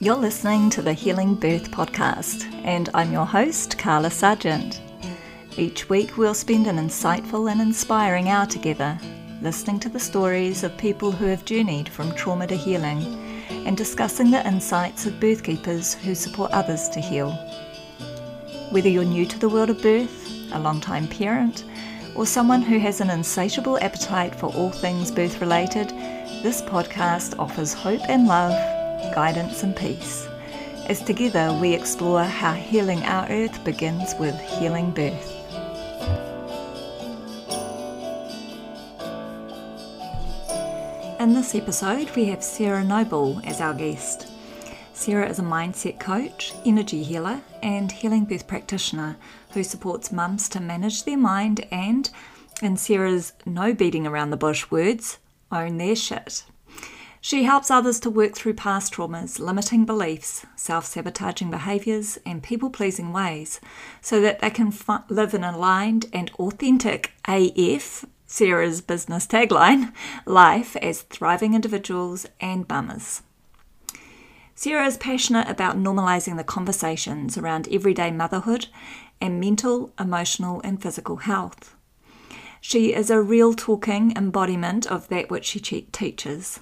You're listening to the Healing Birth Podcast, and I'm your host, Carla Sargent. Each week, we'll spend an insightful and inspiring hour together, listening to the stories of people who have journeyed from trauma to healing and discussing the insights of birth keepers who support others to heal. Whether you're new to the world of birth, a long-time parent, or someone who has an insatiable appetite for all things birth related, this podcast offers hope and love guidance, and peace, as together we explore how healing our earth begins with healing birth. In this episode, we have Sarah Noble as our guest. Sarah is a mindset coach, energy healer, and healing birth practitioner who supports mums to manage their mind and, in Sarah's no beating around the bush words, own their shit. She helps others to work through past traumas, limiting beliefs, self sabotaging behaviours, and people pleasing ways so that they can live an aligned and authentic AF, Sarah's business tagline, life as thriving individuals and bummers. Sarah is passionate about normalising the conversations around everyday motherhood and mental, emotional, and physical health. She is a real talking embodiment of that which she teaches.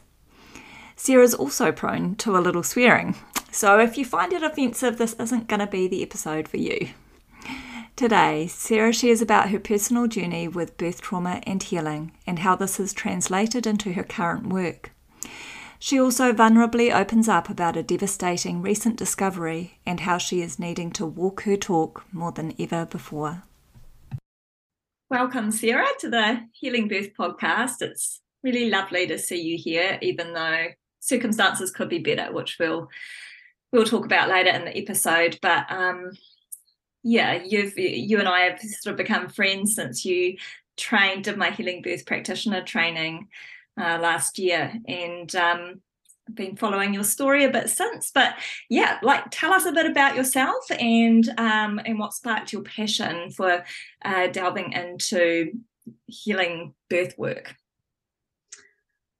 Sarah's also prone to a little swearing, so if you find it offensive, this isn't going to be the episode for you. Today, Sarah shares about her personal journey with birth trauma and healing and how this has translated into her current work. She also vulnerably opens up about a devastating recent discovery and how she is needing to walk her talk more than ever before. Welcome, Sarah, to the Healing Birth podcast. It's really lovely to see you here, even though circumstances could be better, which we'll we'll talk about later in the episode. But um, yeah, you've you and I have sort of become friends since you trained did my healing birth practitioner training uh, last year, and um, I've been following your story a bit since. But yeah, like tell us a bit about yourself and um, and what sparked your passion for uh, delving into healing birth work.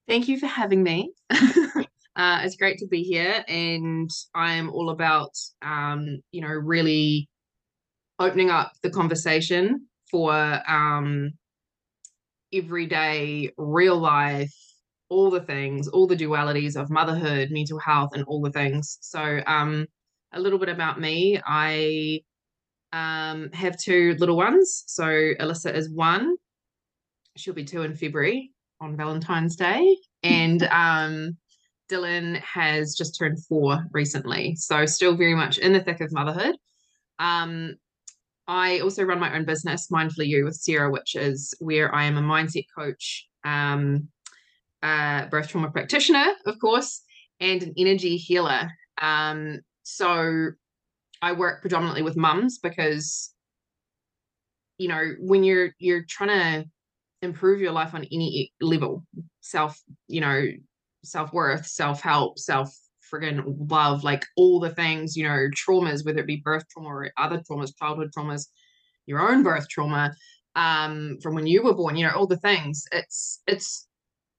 Thank you for having me. uh, it's great to be here, and I'm all about, um, you know, really opening up the conversation for um, everyday, real life, all the things, all the dualities of motherhood, mental health, and all the things. So, um, a little bit about me. I um, have two little ones. So, Alyssa is one. She'll be two in February on Valentine's Day, and um, Dylan has just turned four recently, so still very much in the thick of motherhood. Um, I also run my own business, Mindfully You, with Sarah, which is where I am a mindset coach, um, uh, birth trauma practitioner, of course, and an energy healer. Um, so I work predominantly with mums because you know when you're you're trying to improve your life on any level. Self you know self-worth self-help self friggin love like all the things you know traumas whether it be birth trauma or other traumas childhood traumas your own birth trauma um from when you were born you know all the things. It's it's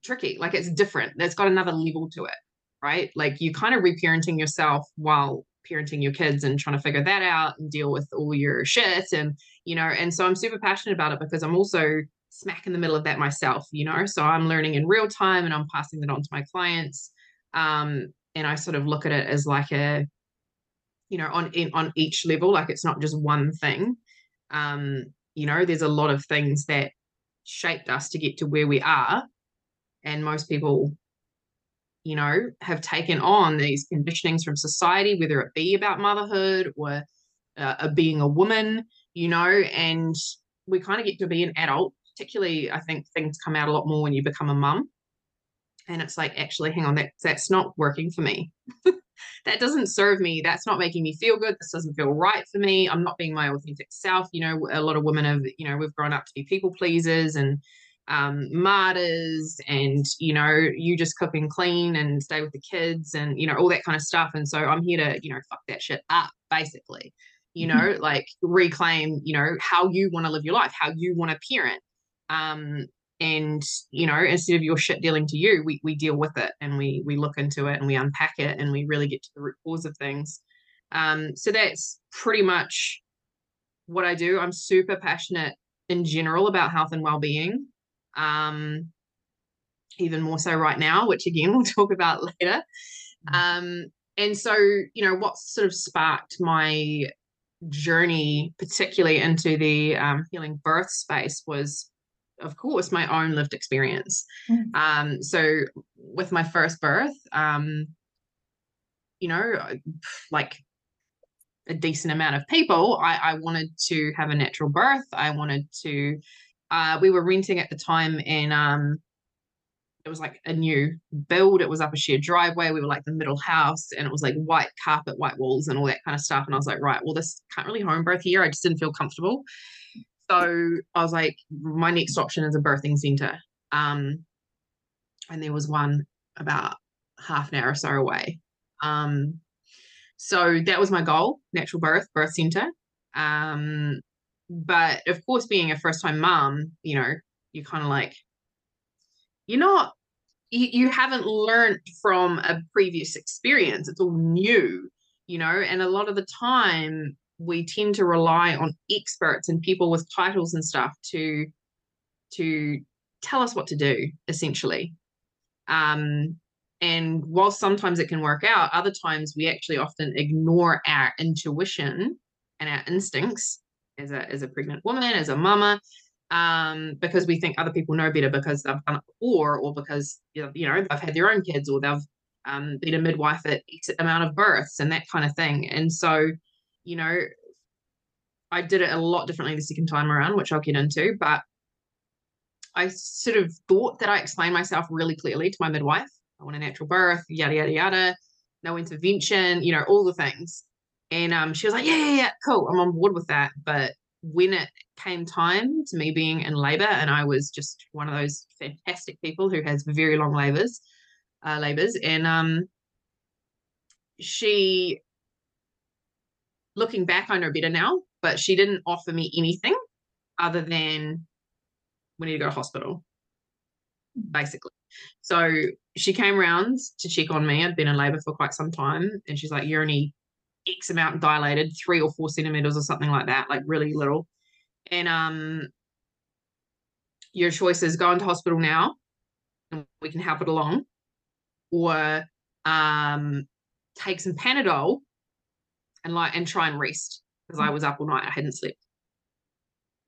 tricky like it's different. There's got another level to it right? Like you kind of reparenting yourself while parenting your kids and trying to figure that out and deal with all your shit and you know and so i'm super passionate about it because i'm also smack in the middle of that myself, you know. So I'm learning in real time and I'm passing that on to my clients. Um, and I sort of look at it as like a, you know, on in, on each level, like it's not just one thing. Um, you know, there's a lot of things that shaped us to get to where we are. And most people, you know, have taken on these conditionings from society, whether it be about motherhood or uh, being a woman, you know, and we kind of get to be an adult particularly I think things come out a lot more when you become a mum. And it's like, actually, hang on, that that's not working for me. that doesn't serve me. That's not making me feel good. This doesn't feel right for me. I'm not being my authentic self. You know, a lot of women have, you know, we've grown up to be people pleasers and um, martyrs and, you know, you just cook and clean and stay with the kids and, you know, all that kind of stuff. And so I'm here to, you know, fuck that shit up, basically, you mm-hmm. know, like reclaim, you know, how you want to live your life, how you want to parent, um, and you know instead of your shit dealing to you we, we deal with it and we we look into it and we unpack it and we really get to the root cause of things. Um so that's pretty much what i do. I'm super passionate in general about health and well-being um even more so right now which again we'll talk about later. Mm-hmm. um and so you know what sort of sparked my journey particularly into the um, healing birth space was of course my own lived experience. Mm. um so with my first birth um you know like a decent amount of people i i wanted to have a natural birth. I wanted to uh we were renting at the time and um it was like a new build. It was up a shared driveway. We were like the middle house and it was like white carpet white walls and all that kind of stuff. And i was like right well this can't really home birth here. I just didn't feel comfortable so I was like, my next option is a birthing center. Um, and there was one about half an hour or so away. Um, so that was my goal, natural birth, birth center. Um, but of course, being a first time mom, you know, you're kind of like, you're not, you, you haven't learned from a previous experience. It's all new, you know, and a lot of the time we tend to rely on experts and people with titles and stuff to to tell us what to do essentially. Um, and while sometimes it can work out other times we actually often ignore our intuition and our instincts as a as a pregnant woman as a mama um, because we think other people know better because they've done it before or because you know they've had their own kids or they've um, been a midwife at X amount of births and that kind of thing. And so you know, I did it a lot differently the second time around, which I'll get into, but I sort of thought that I explained myself really clearly to my midwife. I want a natural birth, yada, yada, yada, no intervention, you know, all the things. And um, she was like, yeah, yeah, yeah, cool. I'm on board with that. But when it came time to me being in labor, and I was just one of those fantastic people who has very long labors, uh, labors, and um, she looking back, I know better now, but she didn't offer me anything other than we need to go to hospital, basically. So she came around to check on me. I'd been in labor for quite some time. And she's like, You're only X amount dilated, three or four centimeters or something like that, like really little. And um your choice is go into hospital now and we can help it along, or um take some Panadol and like and try and rest because I mm. was up all night. I hadn't slept.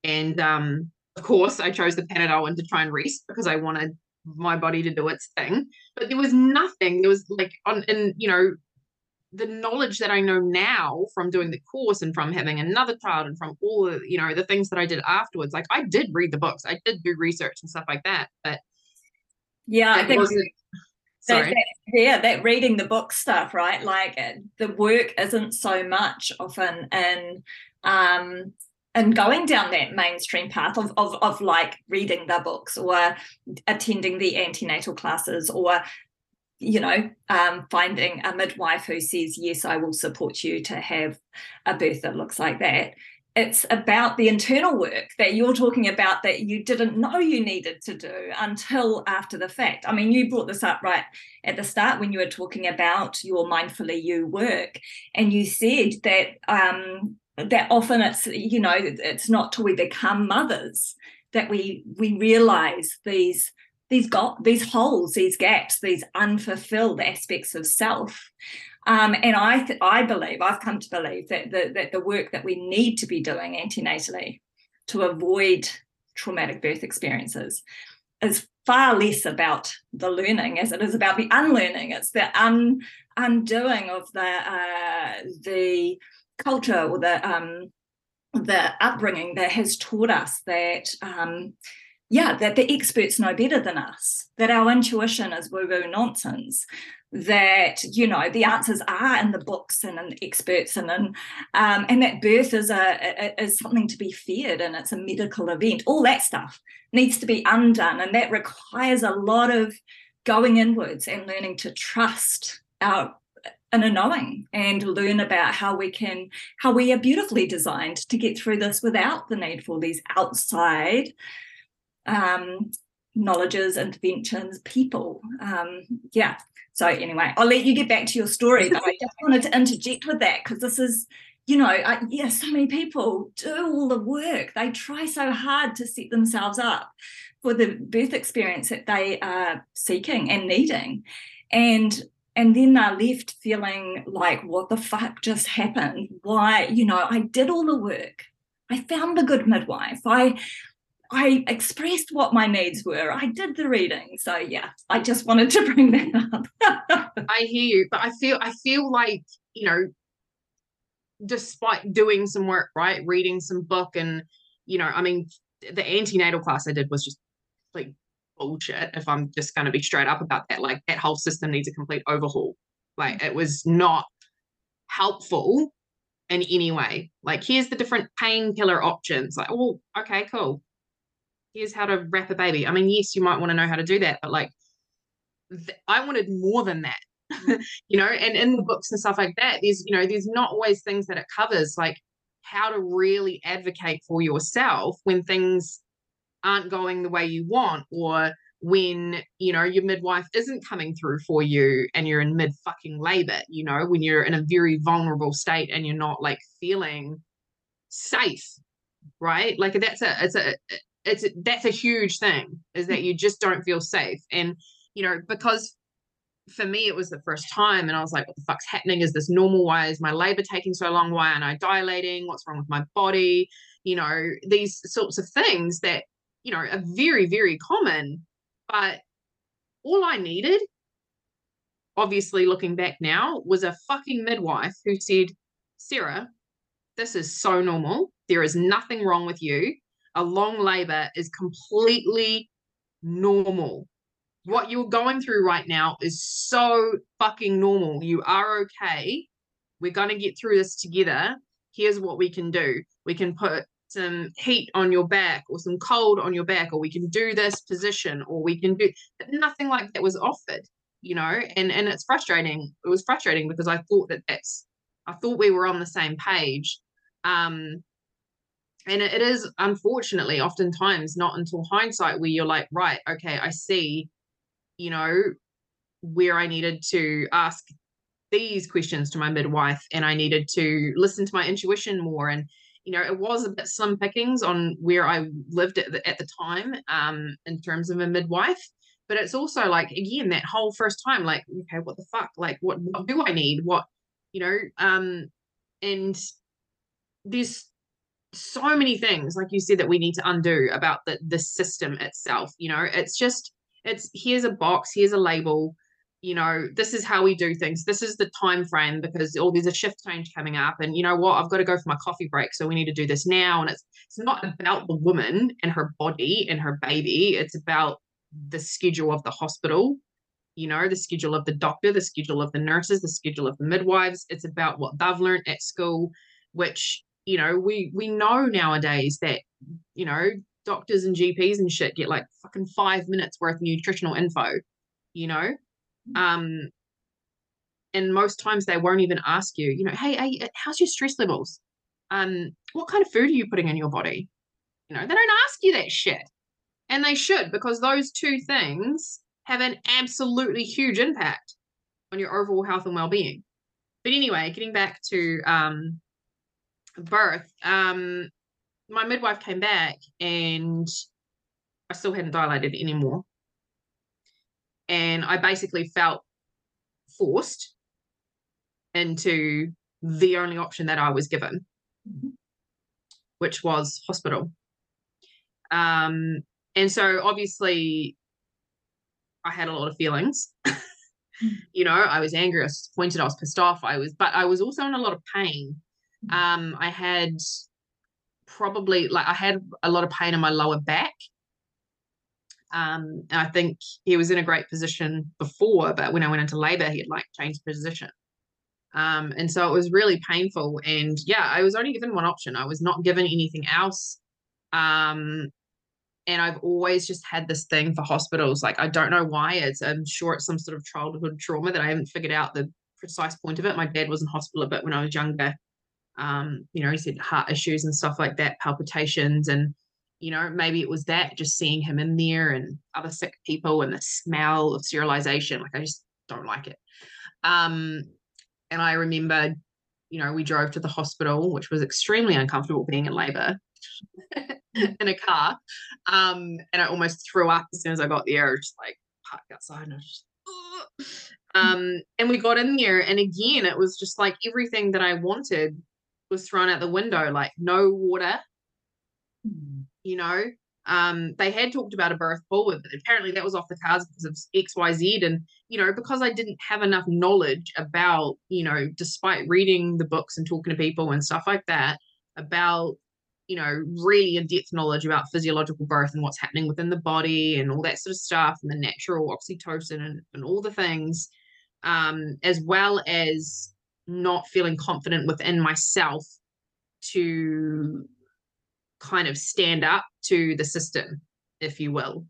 And um, of course, I chose the Panadol and to try and rest because I wanted my body to do its thing. But there was nothing. There was like on and you know the knowledge that I know now from doing the course and from having another child and from all the you know the things that I did afterwards. Like I did read the books, I did do research and stuff like that. But yeah, I think Sorry. That, that, yeah, that reading the book stuff, right? Like uh, the work isn't so much often in um and going down that mainstream path of, of of like reading the books or attending the antenatal classes or you know um, finding a midwife who says yes i will support you to have a birth that looks like that it's about the internal work that you're talking about that you didn't know you needed to do until after the fact. I mean, you brought this up right at the start when you were talking about your mindfully you work, and you said that um, that often it's you know it's not till we become mothers that we we realize these these got these holes, these gaps, these unfulfilled aspects of self. Um, and I, th- I believe, I've come to believe that the, that the work that we need to be doing antenatally to avoid traumatic birth experiences is far less about the learning as it is about the unlearning. It's the un, undoing of the uh, the culture or the um, the upbringing that has taught us that um, yeah that the experts know better than us that our intuition is woo woo nonsense that you know the answers are in the books and in the experts and in, um, and that birth is a, a, is something to be feared and it's a medical event. All that stuff needs to be undone and that requires a lot of going inwards and learning to trust our inner knowing and learn about how we can how we are beautifully designed to get through this without the need for these outside um, knowledges, interventions, people. Um, yeah. So anyway, I'll let you get back to your story, but I just wanted to interject with that because this is, you know, I, yeah, so many people do all the work. They try so hard to set themselves up for the birth experience that they are seeking and needing, and and then they're left feeling like, what the fuck just happened? Why, you know, I did all the work. I found the good midwife. I I expressed what my needs were. I did the reading. So yeah, I just wanted to bring that up. I hear you, but I feel I feel like, you know, despite doing some work, right? Reading some book and, you know, I mean, the antenatal class I did was just like bullshit if I'm just going to be straight up about that. Like that whole system needs a complete overhaul. Like it was not helpful in any way. Like here's the different painkiller options. Like, oh, okay, cool here's how to wrap a baby. I mean, yes, you might want to know how to do that, but like, th- I wanted more than that, mm. you know. And in the books and stuff like that, there's you know, there's not always things that it covers, like how to really advocate for yourself when things aren't going the way you want, or when you know your midwife isn't coming through for you and you're in mid fucking labor you know when you're in a very vulnerable state and you're not like feeling safe right like that's a it's a it's that's a huge thing is that you just don't feel safe. And you know because for me it was the first time and i was like what the fuck's happening? Is this normal? Why is my labor taking so long? Why aren't i dilating? What's wrong with my body? You know these sorts of things that you know are very very common. But all i needed obviously looking back now was a fucking midwife who said sarah this is so normal. There is nothing wrong with you a long labor is completely normal. What you're going through right now is so fucking normal. You are okay. We're going to get through this together. Here's what we can do. We can put some heat on your back or some cold on your back, or we can do this position, or we can do nothing like that was offered, you know, and, and it's frustrating. It was frustrating because I thought that that's, I thought we were on the same page. Um, and it is unfortunately oftentimes not until hindsight where you're like right okay i see you know where i needed to ask these questions to my midwife and i needed to listen to my intuition more. And you know it was a bit slim pickings on where i lived at the, at the time um in terms of a midwife. But it's also like again that whole first time like okay what the fuck? Like what, what do i need? What you know um and there's so many things like you said that we need to undo about the the system itself you know? It's just it's here's a box here's a label you know this is how we do things. This is the time frame because oh there's a shift change coming up and you know what i've got to go for my coffee break so we need to do this now. And it's it's not about the woman and her body and her baby. It's about the schedule of the hospital you know the schedule of the doctor the schedule of the nurses the schedule of the midwives. It's about what they've learned at school which you know, we we know nowadays that, you know, doctors and GPs and shit get like fucking five minutes worth of nutritional info, you know? Mm. Um and most times they won't even ask you, you know, hey, hey, how's your stress levels? Um, what kind of food are you putting in your body? You know, they don't ask you that shit. And they should, because those two things have an absolutely huge impact on your overall health and well-being. But anyway, getting back to um birth, um, my midwife came back and I still hadn't dilated anymore. And I basically felt forced into the only option that I was given, mm-hmm. which was hospital. Um, and so obviously I had a lot of feelings. Mm. you know, I was angry, I was disappointed, I was pissed off, I was, but I was also in a lot of pain. Um, I had probably like I had a lot of pain in my lower back. Um, and I think he was in a great position before, but when I went into labor, he had like changed position. Um, and so it was really painful. And yeah, I was only given one option. I was not given anything else. Um, and I've always just had this thing for hospitals. Like I don't know why. It's I'm sure it's some sort of childhood trauma that I haven't figured out the precise point of it. My dad was in hospital a bit when I was younger, um, you know, he said heart issues and stuff like that, palpitations, and you know, maybe it was that just seeing him in there and other sick people and the smell of sterilization. Like I just don't like it. Um, and I remember, you know, we drove to the hospital, which was extremely uncomfortable being in labor in a car. Um, and I almost threw up as soon as I got there, just like parked outside and I was just, um, and we got in there, and again, it was just like everything that I wanted was thrown out the window, like no water, you know. Um, they had talked about a birth forward, but apparently that was off the cards because of XYZ. And, you know, because I didn't have enough knowledge about, you know, despite reading the books and talking to people and stuff like that, about you know, really in depth knowledge about physiological birth and what's happening within the body and all that sort of stuff, and the natural oxytocin and, and all the things, um, as well as not feeling confident within myself to kind of stand up to the system, if you will.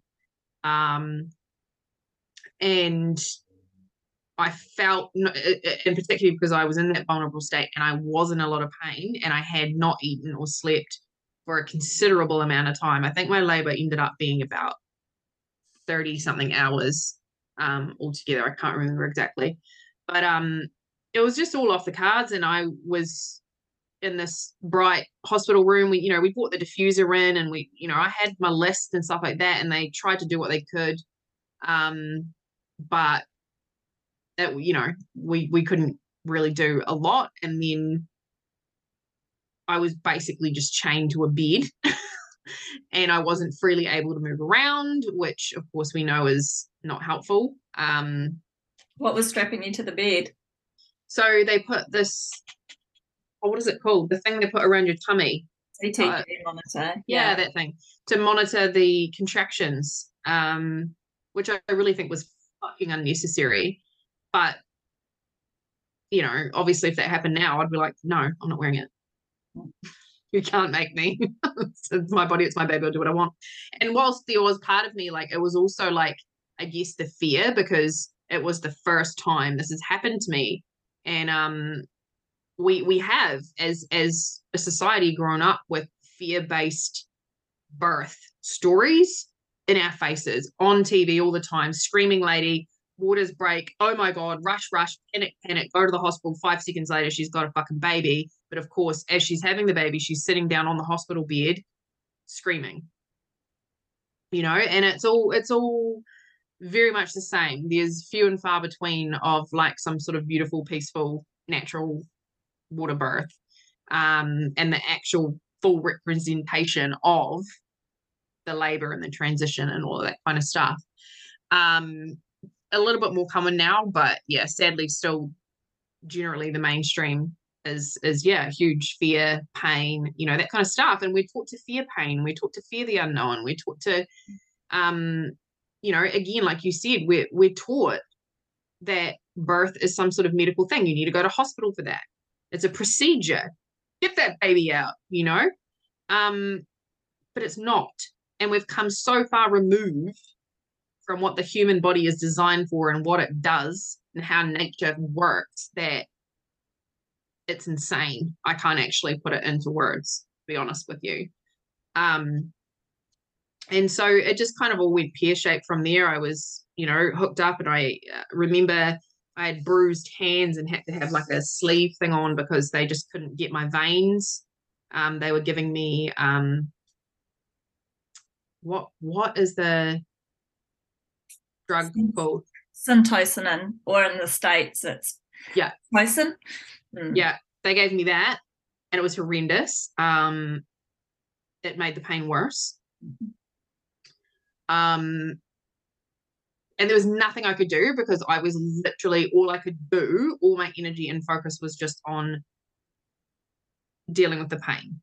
Um, and I felt, in particularly because I was in that vulnerable state and I was in a lot of pain and I had not eaten or slept for a considerable amount of time. I think my labor ended up being about 30 something hours um, altogether. I can't remember exactly. But um, it was just all off the cards. And I was in this bright hospital room. We, you know, we brought the diffuser in and we, you know, I had my list and stuff like that. And they tried to do what they could. Um, but that, you know, we, we couldn't really do a lot. And then I was basically just chained to a bed and I wasn't freely able to move around, which of course we know is not helpful. Um, what was strapping you to the bed? So they put this, oh, what is it called? The thing they put around your tummy. CTG uh, monitor. Yeah. yeah, that thing to monitor the contractions, um, which I really think was fucking unnecessary. But you know, obviously, if that happened now, I'd be like, no, I'm not wearing it. you can't make me. it's my body, it's my baby, I'll do what I want. And whilst there was part of me, like it was also like, I guess the fear because it was the first time this has happened to me. And um we we have as as a society grown up with fear-based birth stories in our faces on TV all the time, screaming lady, waters break. Oh my God, rush, rush, panic, panic, go to the hospital. Five seconds later, she's got a fucking baby. But of course, as she's having the baby, she's sitting down on the hospital bed screaming. You know, and it's all, it's all very much the same. There's few and far between of like some sort of beautiful, peaceful, natural water birth. Um, and the actual full representation of the labor and the transition and all of that kind of stuff. Um, a little bit more common now, but yeah, sadly, still generally the mainstream is is yeah, huge fear, pain, you know, that kind of stuff. And we're taught to fear pain, we're taught to fear the unknown, we're taught to, um, you know, again, like you said, we're we're taught that birth is some sort of medical thing. You need to go to hospital for that. It's a procedure. Get that baby out, you know. Um, but it's not. And we've come so far removed from what the human body is designed for and what it does and how nature works that it's insane. I can't actually put it into words, to be honest with you. Um, and so it just kind of all went pear shaped from there. I was, you know, hooked up, and I uh, remember I had bruised hands and had to have like a sleeve thing on because they just couldn't get my veins. Um, they were giving me um, what what is the drug called? Syntocinon, or in the States, it's yeah. Pitocin. Mm. Yeah, they gave me that and it was horrendous. Um, it made the pain worse. Um, and there was nothing I could do because I was literally all I could do, all my energy and focus was just on dealing with the pain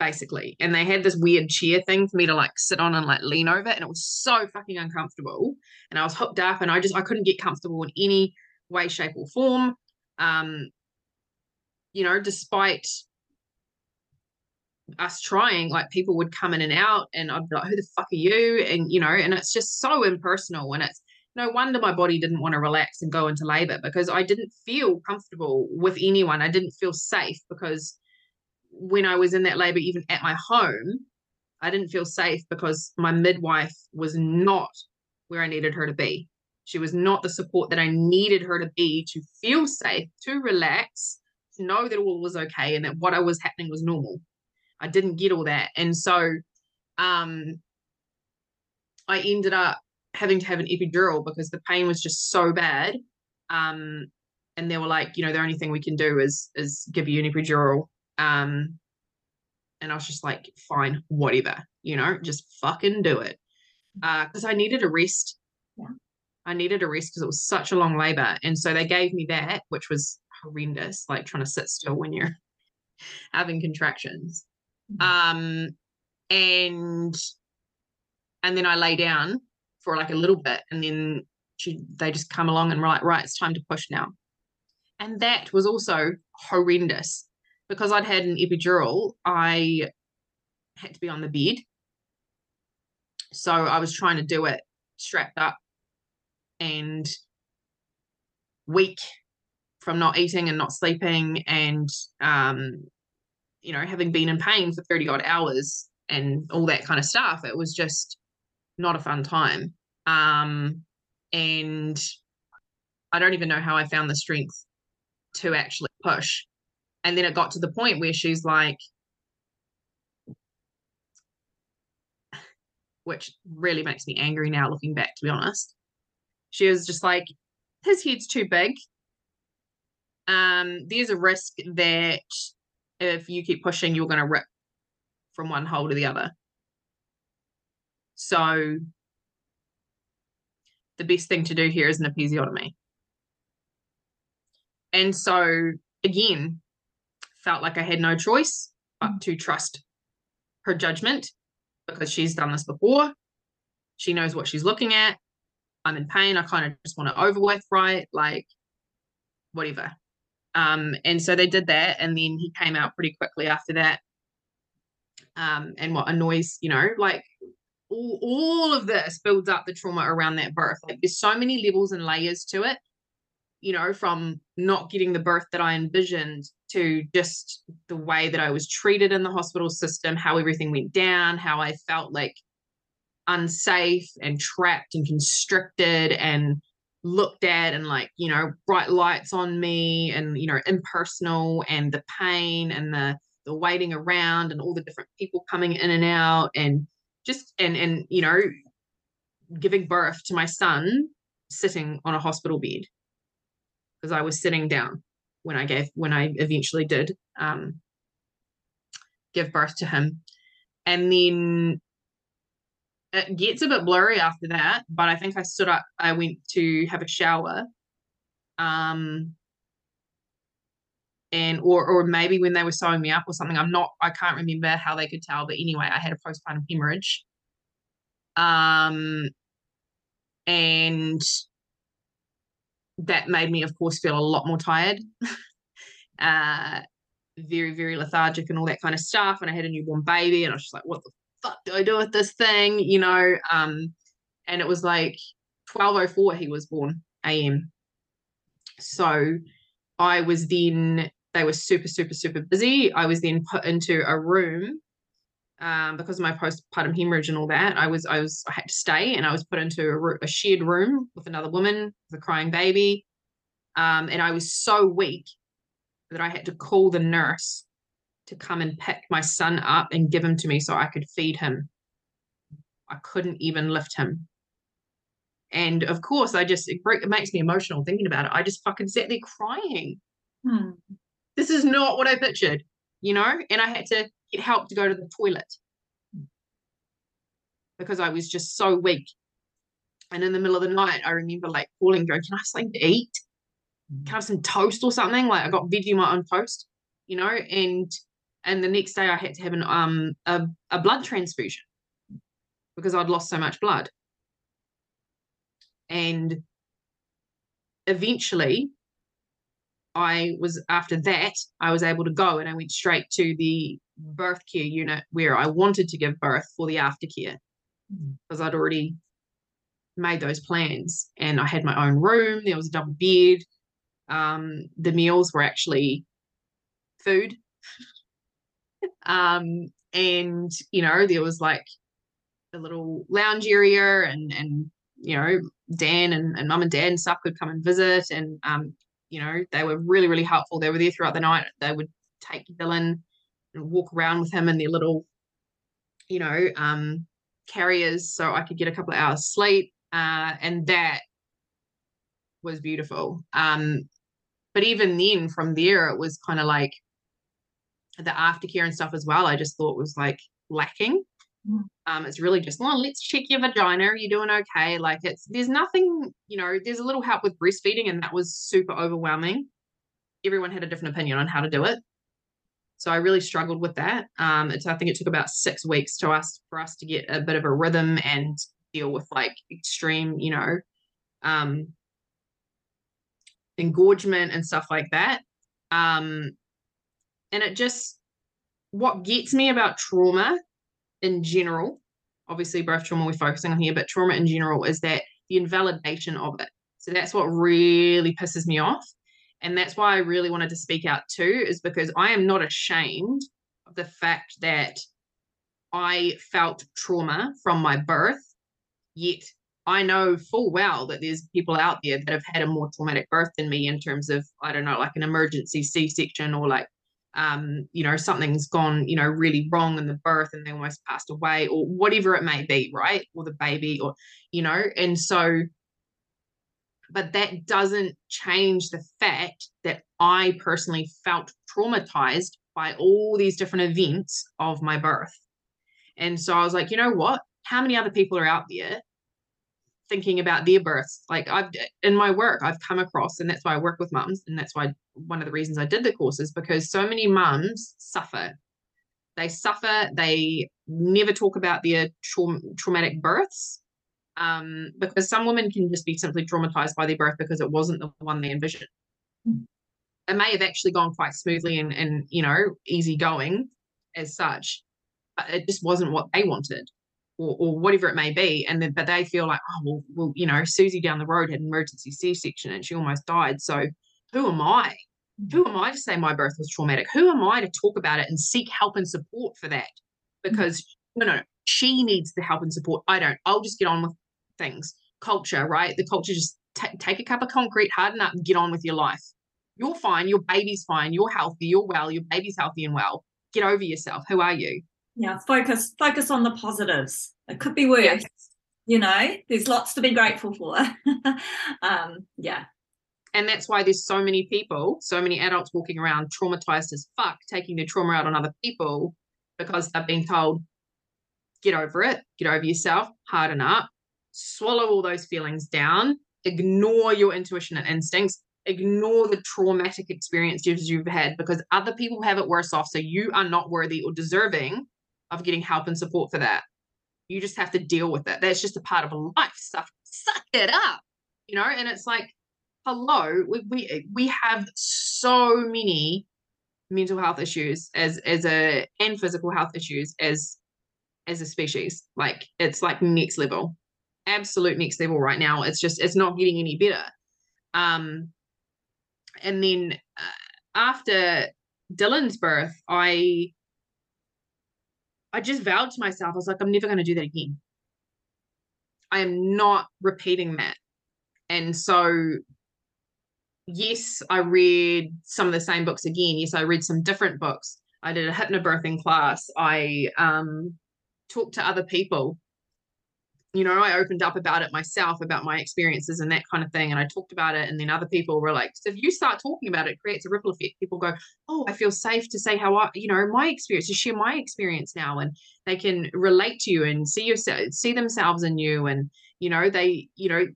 basically. And they had this weird chair thing for me to like sit on and like lean over. And it was so fucking uncomfortable. And I was hooked up and I just I couldn't get comfortable in any way, shape, or form. Um, you know, despite us trying, like people would come in and out and I'd be like, who the fuck are you? And you know, and it's just so impersonal and it's no wonder my body didn't want to relax and go into labor because I didn't feel comfortable with anyone. I didn't feel safe because when I was in that labor, even at my home, I didn't feel safe because my midwife was not where I needed her to be. She was not the support that I needed her to be to feel safe, to relax, to know that all was okay and that what I was happening was normal. I didn't get all that. And so um I ended up having to have an epidural because the pain was just so bad. Um and they were like, you know, the only thing we can do is is give you an epidural. Um and I was just like, fine, whatever, you know, just fucking do it. Uh, because I needed a rest. Yeah. I needed a rest because it was such a long labor. And so they gave me that, which was horrendous, like trying to sit still when you're having contractions. Mm-hmm. Um and and then I lay down for like a little bit and then she they just come along and were like, right, it's time to push now. And that was also horrendous because I'd had an epidural, I had to be on the bed. So I was trying to do it strapped up and weak from not eating and not sleeping and um you know having been in pain for 30 odd hours and all that kind of stuff it was just not a fun time. Um and i don't even know how i found the strength to actually push. And then it got to the point where she's like which really makes me angry now looking back to be honest. She was just like his head's too big. Um there's a risk that if you keep pushing you're going to rip from one hole to the other so the best thing to do here is an episiotomy and so again felt like I had no choice but to trust her judgment because she's done this before. She knows what she's looking at. I'm in pain. I kind of just want it over with, right? Like, whatever. Um, and so they did that, and then he came out pretty quickly after that. Um, and what annoys, you know, like all, all of this builds up the trauma around that birth. Like, there's so many levels and layers to it you know, from not getting the birth that I envisioned to just the way that I was treated in the hospital system, how everything went down, how I felt like unsafe and trapped and constricted and looked at and like, you know, bright lights on me and, you know, impersonal and the pain and the the waiting around and all the different people coming in and out and just and and you know giving birth to my son sitting on a hospital bed. Because I was sitting down when I gave when I eventually did um, give birth to him, and then it gets a bit blurry after that. But I think I stood up. I went to have a shower, um, and or or maybe when they were sewing me up or something. I'm not. I can't remember how they could tell. But anyway, I had a postpartum hemorrhage. Um, and that made me, of course, feel a lot more tired, uh, very, very lethargic and all that kind of stuff. And I had a newborn baby, and I was just like, what the fuck do I do with this thing? You know, um, and it was like 1204 he was born AM. So I was then, they were super, super, super busy. I was then put into a room um, because of my postpartum hemorrhage and all that, I was I was I had to stay, and I was put into a, a shared room with another woman with a crying baby, um, and I was so weak that I had to call the nurse to come and pick my son up and give him to me so I could feed him. I couldn't even lift him. And of course, I just, it, break, it makes me emotional thinking about it. I just fucking sat there crying. Hmm. This is not what I pictured, you know? And I had to it helped to go to the toilet because I was just so weak. And in the middle of the night, I remember like calling, going, Can I have something to eat? Can I have some toast or something? Like I got Vegemite on toast, you know, and and the next day I had to have an um a, a blood transfusion because I'd lost so much blood. And eventually I was after that, I was able to go and I went straight to the birth care unit where I wanted to give birth for the aftercare because mm. I'd already made those plans and I had my own room. There was a double bed. Um, the meals were actually food. Um, and you know, there was like a little lounge area and and you know, Dan and, and mum and dad and stuff could come and visit and um, you know, they were really, really helpful. They were there throughout the night. They would take Dylan and walk around with him in their little, you know, um, carriers so I could get a couple of hours sleep. Uh, and that was beautiful. Um, but even then, from there, it was kind of like the aftercare and stuff as well. I just thought was like lacking. Mm. Um, it's really just, well, let's check your vagina. Are you doing okay? Like it's there's nothing, you know, there's a little help with breastfeeding, and that was super overwhelming. Everyone had a different opinion on how to do it. So I really struggled with that. Um, it's I think it took about six weeks to us for us to get a bit of a rhythm and deal with like extreme, you know, um, engorgement and stuff like that. Um, and it just what gets me about trauma in general, obviously birth trauma we're focusing on here, but trauma in general is that the invalidation of it. So that's what really pisses me off. And that's why I really wanted to speak out too, is because I am not ashamed of the fact that I felt trauma from my birth, yet I know full well that there's people out there that have had a more traumatic birth than me in terms of, I don't know, like an emergency C section or like, um, you know, something's gone, you know, really wrong in the birth and they almost passed away or whatever it may be, right? Or the baby or, you know, and so but that doesn't change the fact that I personally felt traumatized by all these different events of my birth. And so I was like, you know what? How many other people are out there thinking about their births? Like I've in my work, I've come across, and that's why I work with mums, and that's why one of the reasons I did the course is because so many mums suffer. They suffer. They never talk about their tra- traumatic births um, because some women can just be simply traumatized by their birth because it wasn't the one they envisioned. Mm. It may have actually gone quite smoothly and, and you know easy going as such, but it just wasn't what they wanted. Or, or whatever it may be, and then but they feel like, oh well, well, you know, Susie down the road had an emergency C-section and she almost died. So who am I? Who am I to say my birth was traumatic? Who am I to talk about it and seek help and support for that? Because no, no, she needs the help and support. I don't. I'll just get on with things. Culture, right? The culture just t- take a cup of concrete, harden up, and get on with your life. You're fine. Your baby's fine. You're healthy. You're well. Your baby's healthy and well. Get over yourself. Who are you? Yeah, focus focus on the positives. It could be worse. You know, there's lots to be grateful for. um, yeah. And that's why there's so many people, so many adults walking around traumatized as fuck, taking their trauma out on other people because they've been told, get over it, get over yourself, harden up, swallow all those feelings down, ignore your intuition and instincts, ignore the traumatic experiences you've had because other people have it worse off. So you are not worthy or deserving of getting help and support for that. You just have to deal with it. That's just a part of life stuff. Suck it up, you know? And it's like, hello, we we, we have so many mental health issues as as a and physical health issues as as a species. Like it's like next level absolute next level right now. It's just it's not getting any better. Um, and then uh, after Dylan's birth, I I just vowed to myself, I was like, I'm never going to do that again. I am not repeating that. And so, yes, I read some of the same books again. Yes, I read some different books. I did a hypnobirthing class. I um, talked to other people you know, I opened up about it myself, about my experiences and that kind of thing. And I talked about it. And then other people were like, so if you start talking about it, it creates a ripple effect. People go, Oh, I feel safe to say how I, you know, my experience, to share my experience now. And they can relate to you and see yourself, see themselves in you. And, you know, they, you know,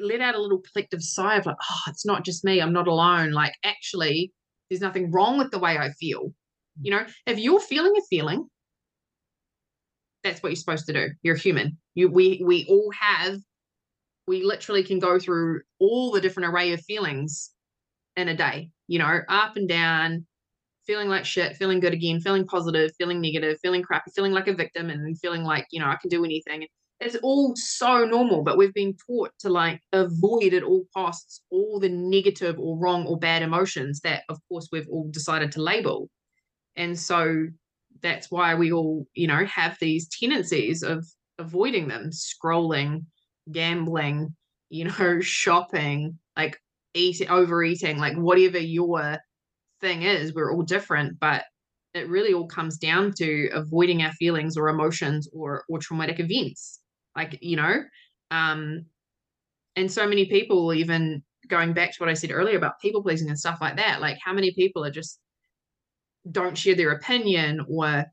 let out a little collective sigh of like, oh, it's not just me. I'm not alone. Like, actually, there's nothing wrong with the way I feel. Mm. You know, if you're feeling a feeling, that's what you're supposed to do. You're human. You we we all have we literally can go through all the different array of feelings in a day, you know, up and down, feeling like shit, feeling good again, feeling positive, feeling negative, feeling crappy, feeling like a victim and feeling like, you know, I can do anything. It's all so normal, but we've been taught to like avoid at all costs all the negative or wrong or bad emotions that of course we've all decided to label. And so that's why we all, you know, have these tendencies of avoiding them, scrolling, gambling, you know, shopping, like eating, overeating, like whatever your thing is, we're all different, but it really all comes down to avoiding our feelings or emotions or or traumatic events. Like, you know, um, and so many people even going back to what I said earlier about people pleasing and stuff like that, like how many people are just don't share their opinion or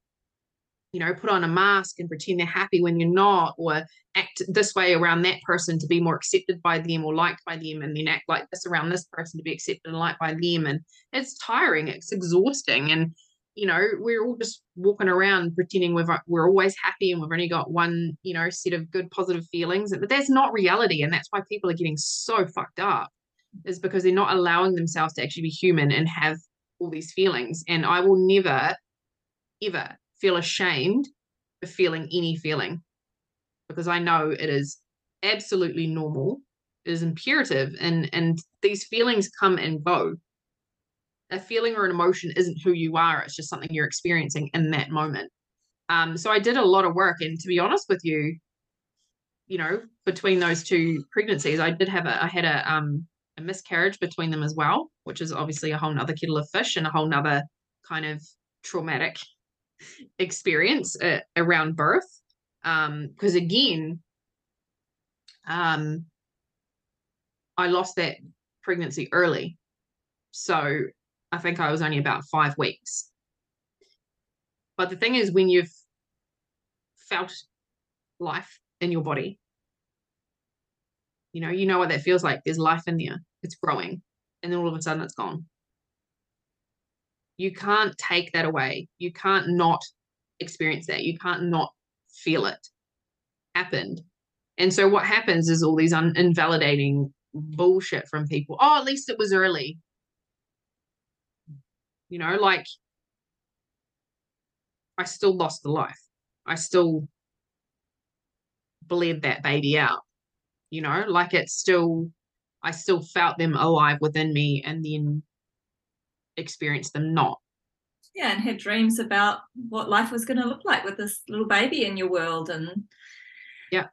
you know put on a mask and pretend they're happy when you're not or act this way around that person to be more accepted by them or liked by them and then act like this around this person to be accepted and liked by them and it's tiring it's exhausting and you know we're all just walking around pretending we've uh, we're always happy and we've only got one you know set of good positive feelings but that's not reality and that's why people are getting so fucked up is because they're not allowing themselves to actually be human and have all these feelings. And I will never, ever feel ashamed for feeling any feeling because I know it is absolutely normal. It is imperative and and these feelings come and go. A feeling or an emotion isn't who you are, it's just something you're experiencing in that moment. Um, so I did a lot of work, and to be honest with you, you know, between those two pregnancies, I did have a I had a um a miscarriage between them as well, which is obviously a whole nother kettle of fish and a whole nother kind of traumatic experience uh, around birth. um Because again, um, I lost that pregnancy early. So I think I was only about five weeks. But the thing is, when you've felt life in your body, you know, you know what that feels like. There's life in there. It's growing. And then all of a sudden it's gone. You can't take that away. You can't not experience that. You can't not feel it happened. And so what happens is all these un- invalidating bullshit from people. Oh at least it was early you know like i still lost the life i still bled that baby out you know like it's still I still felt them alive within me and then experienced them not. Yeah, and had dreams about what life was going to look like with this little baby in your world. And yeah.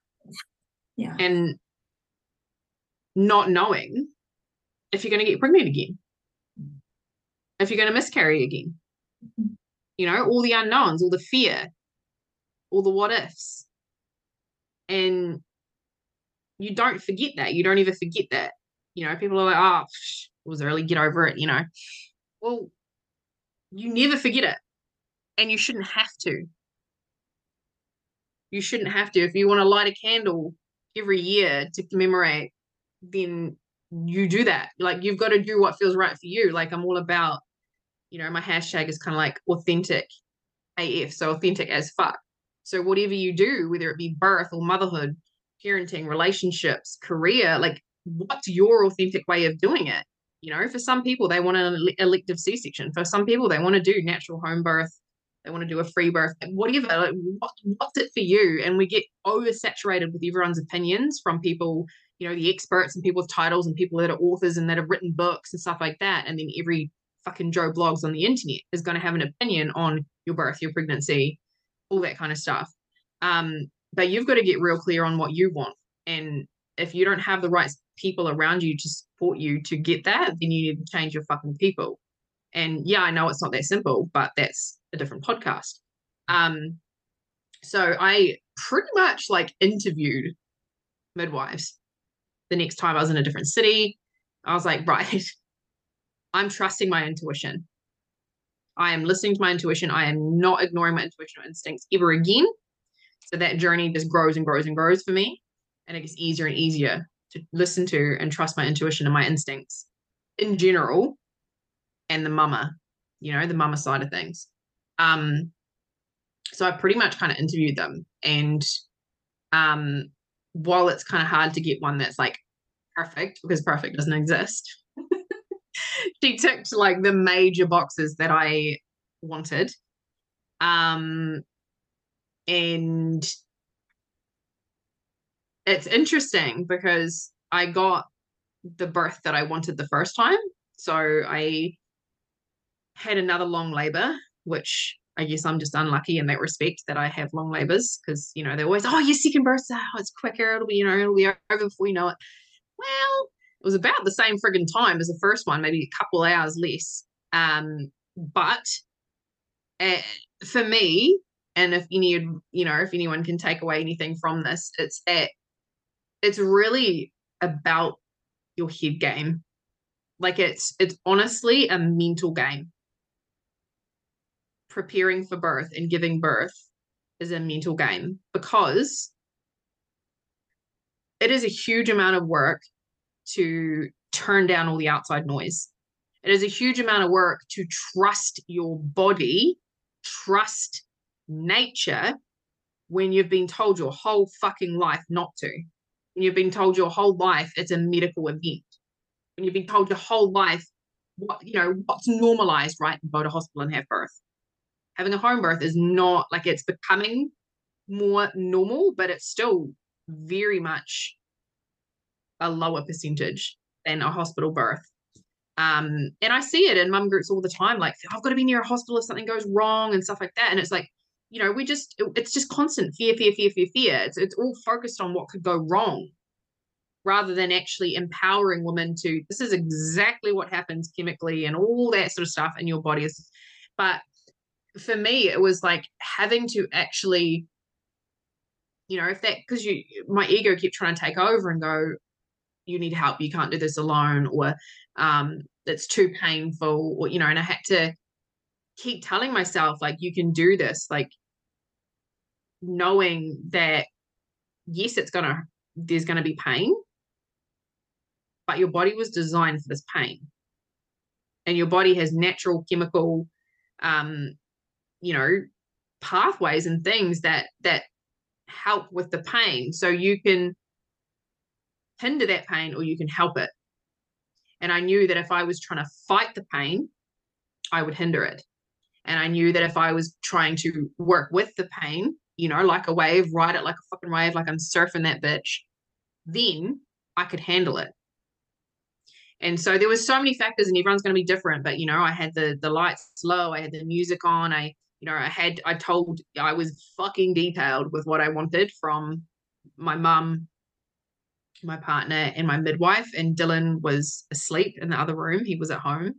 Yeah. And not knowing if you're going to get pregnant again, if you're going to miscarry again. Mm-hmm. You know, all the unknowns, all the fear, all the what ifs. And you don't forget that. You don't ever forget that. You know, people are like, oh, it was early, get over it, you know. Well, you never forget it. And you shouldn't have to. You shouldn't have to. If you want to light a candle every year to commemorate, then you do that. Like you've got to do what feels right for you. Like I'm all about, you know, my hashtag is kind of like authentic AF. So authentic as fuck. So whatever you do, whether it be birth or motherhood, parenting, relationships, career, like what's your authentic way of doing it? You know, for some people, they want an elective C section. For some people, they want to do natural home birth. They want to do a free birth, whatever. Like, what, what's it for you? And we get oversaturated with everyone's opinions from people, you know, the experts and people with titles and people that are authors and that have written books and stuff like that. And then every fucking Joe Bloggs on the internet is going to have an opinion on your birth, your pregnancy, all that kind of stuff. Um, but you've got to get real clear on what you want. And if you don't have the right people around you to support you to get that, then you need to change your fucking people. And yeah, I know it's not that simple, but that's a different podcast. Um, so I pretty much like interviewed midwives the next time I was in a different city. I was like, right, I'm trusting my intuition. I am listening to my intuition. I am not ignoring my intuition or instincts ever again. So that journey just grows and grows and grows for me. And it gets easier and easier to listen to and trust my intuition and my instincts in general and the mama, you know, the mama side of things. Um, so I pretty much kind of interviewed them. And um, while it's kind of hard to get one that's like perfect because perfect doesn't exist, she ticked like the major boxes that I wanted. Um, and it's interesting because I got the birth that I wanted the first time. So I had another long labor, which I guess I'm just unlucky in that respect that I have long labors because you know they're always oh your second birth oh it's quicker it'll be you know it'll be over before you know it. Well, it was about the same friggin' time as the first one, maybe a couple hours less. Um, but uh, for me, and if any you know if anyone can take away anything from this, it's that it's really about your head game. Like it's it's honestly a mental game preparing for birth and giving birth is a mental game because it is a huge amount of work to turn down all the outside noise. It is a huge amount of work to trust your body, trust nature when you've been told your whole fucking life not to. When you've been told your whole life it's a medical event. When you've been told your whole life what you know what's normalized, right? Go to hospital and have birth having a home birth is not like it's becoming more normal, but it's still very much a lower percentage than a hospital birth. Um, and I see it in mum groups all the time, like I've got to be near a hospital if something goes wrong and stuff like that. And it's like, you know, we just it's just constant fear, fear, fear, fear, fear. It's it's all focused on what could go wrong rather than actually empowering women to this is exactly what happens chemically and all that sort of stuff in your body. But for me it was like having to actually you know if that because you my ego kept trying to take over and go you need help you can't do this alone or um it's too painful or you know and i had to keep telling myself like you can do this like knowing that yes it's gonna there's gonna be pain but your body was designed for this pain. And your body has natural chemical um you know pathways and things that that help with the pain. So you can hinder that pain or you can help it. And i knew that if i was trying to fight the pain i would hinder it. And i knew that if i was trying to work with the pain you know like a wave ride it like a fucking wave like i'm surfing that bitch then i could handle it. And so there was so many factors and everyone's going to be different but you know i had the the lights low i had the music on i you know, I had I told I was fucking detailed with what I wanted from my mum, my partner, and my midwife. And Dylan was asleep in the other room. He was at home.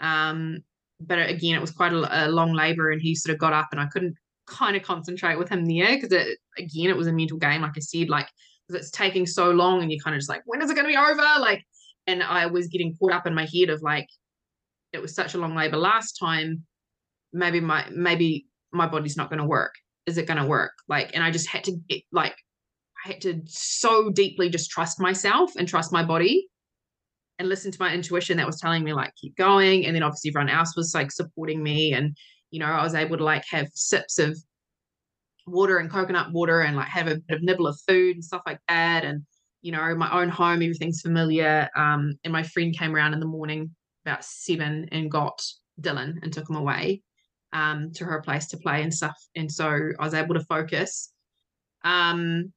Um, but again, it was quite a, a long labor, and he sort of got up, and I couldn't kind of concentrate with him there because it again, it was a mental game, like I said, like it's taking so long, and you're kind of just like, when is it going to be over? Like, and I was getting caught up in my head of like, it was such a long labor last time maybe my maybe my body's not going to work is it going to work like and i just had to get like i had to so deeply just trust myself and trust my body and listen to my intuition that was telling me like keep going and then obviously everyone else was like supporting me and you know i was able to like have sips of water and coconut water and like have a bit of nibble of food and stuff like that and you know my own home everything's familiar um and my friend came around in the morning about seven and got dylan and took him away um, to her place to play and stuff. And so I was able to focus. Um,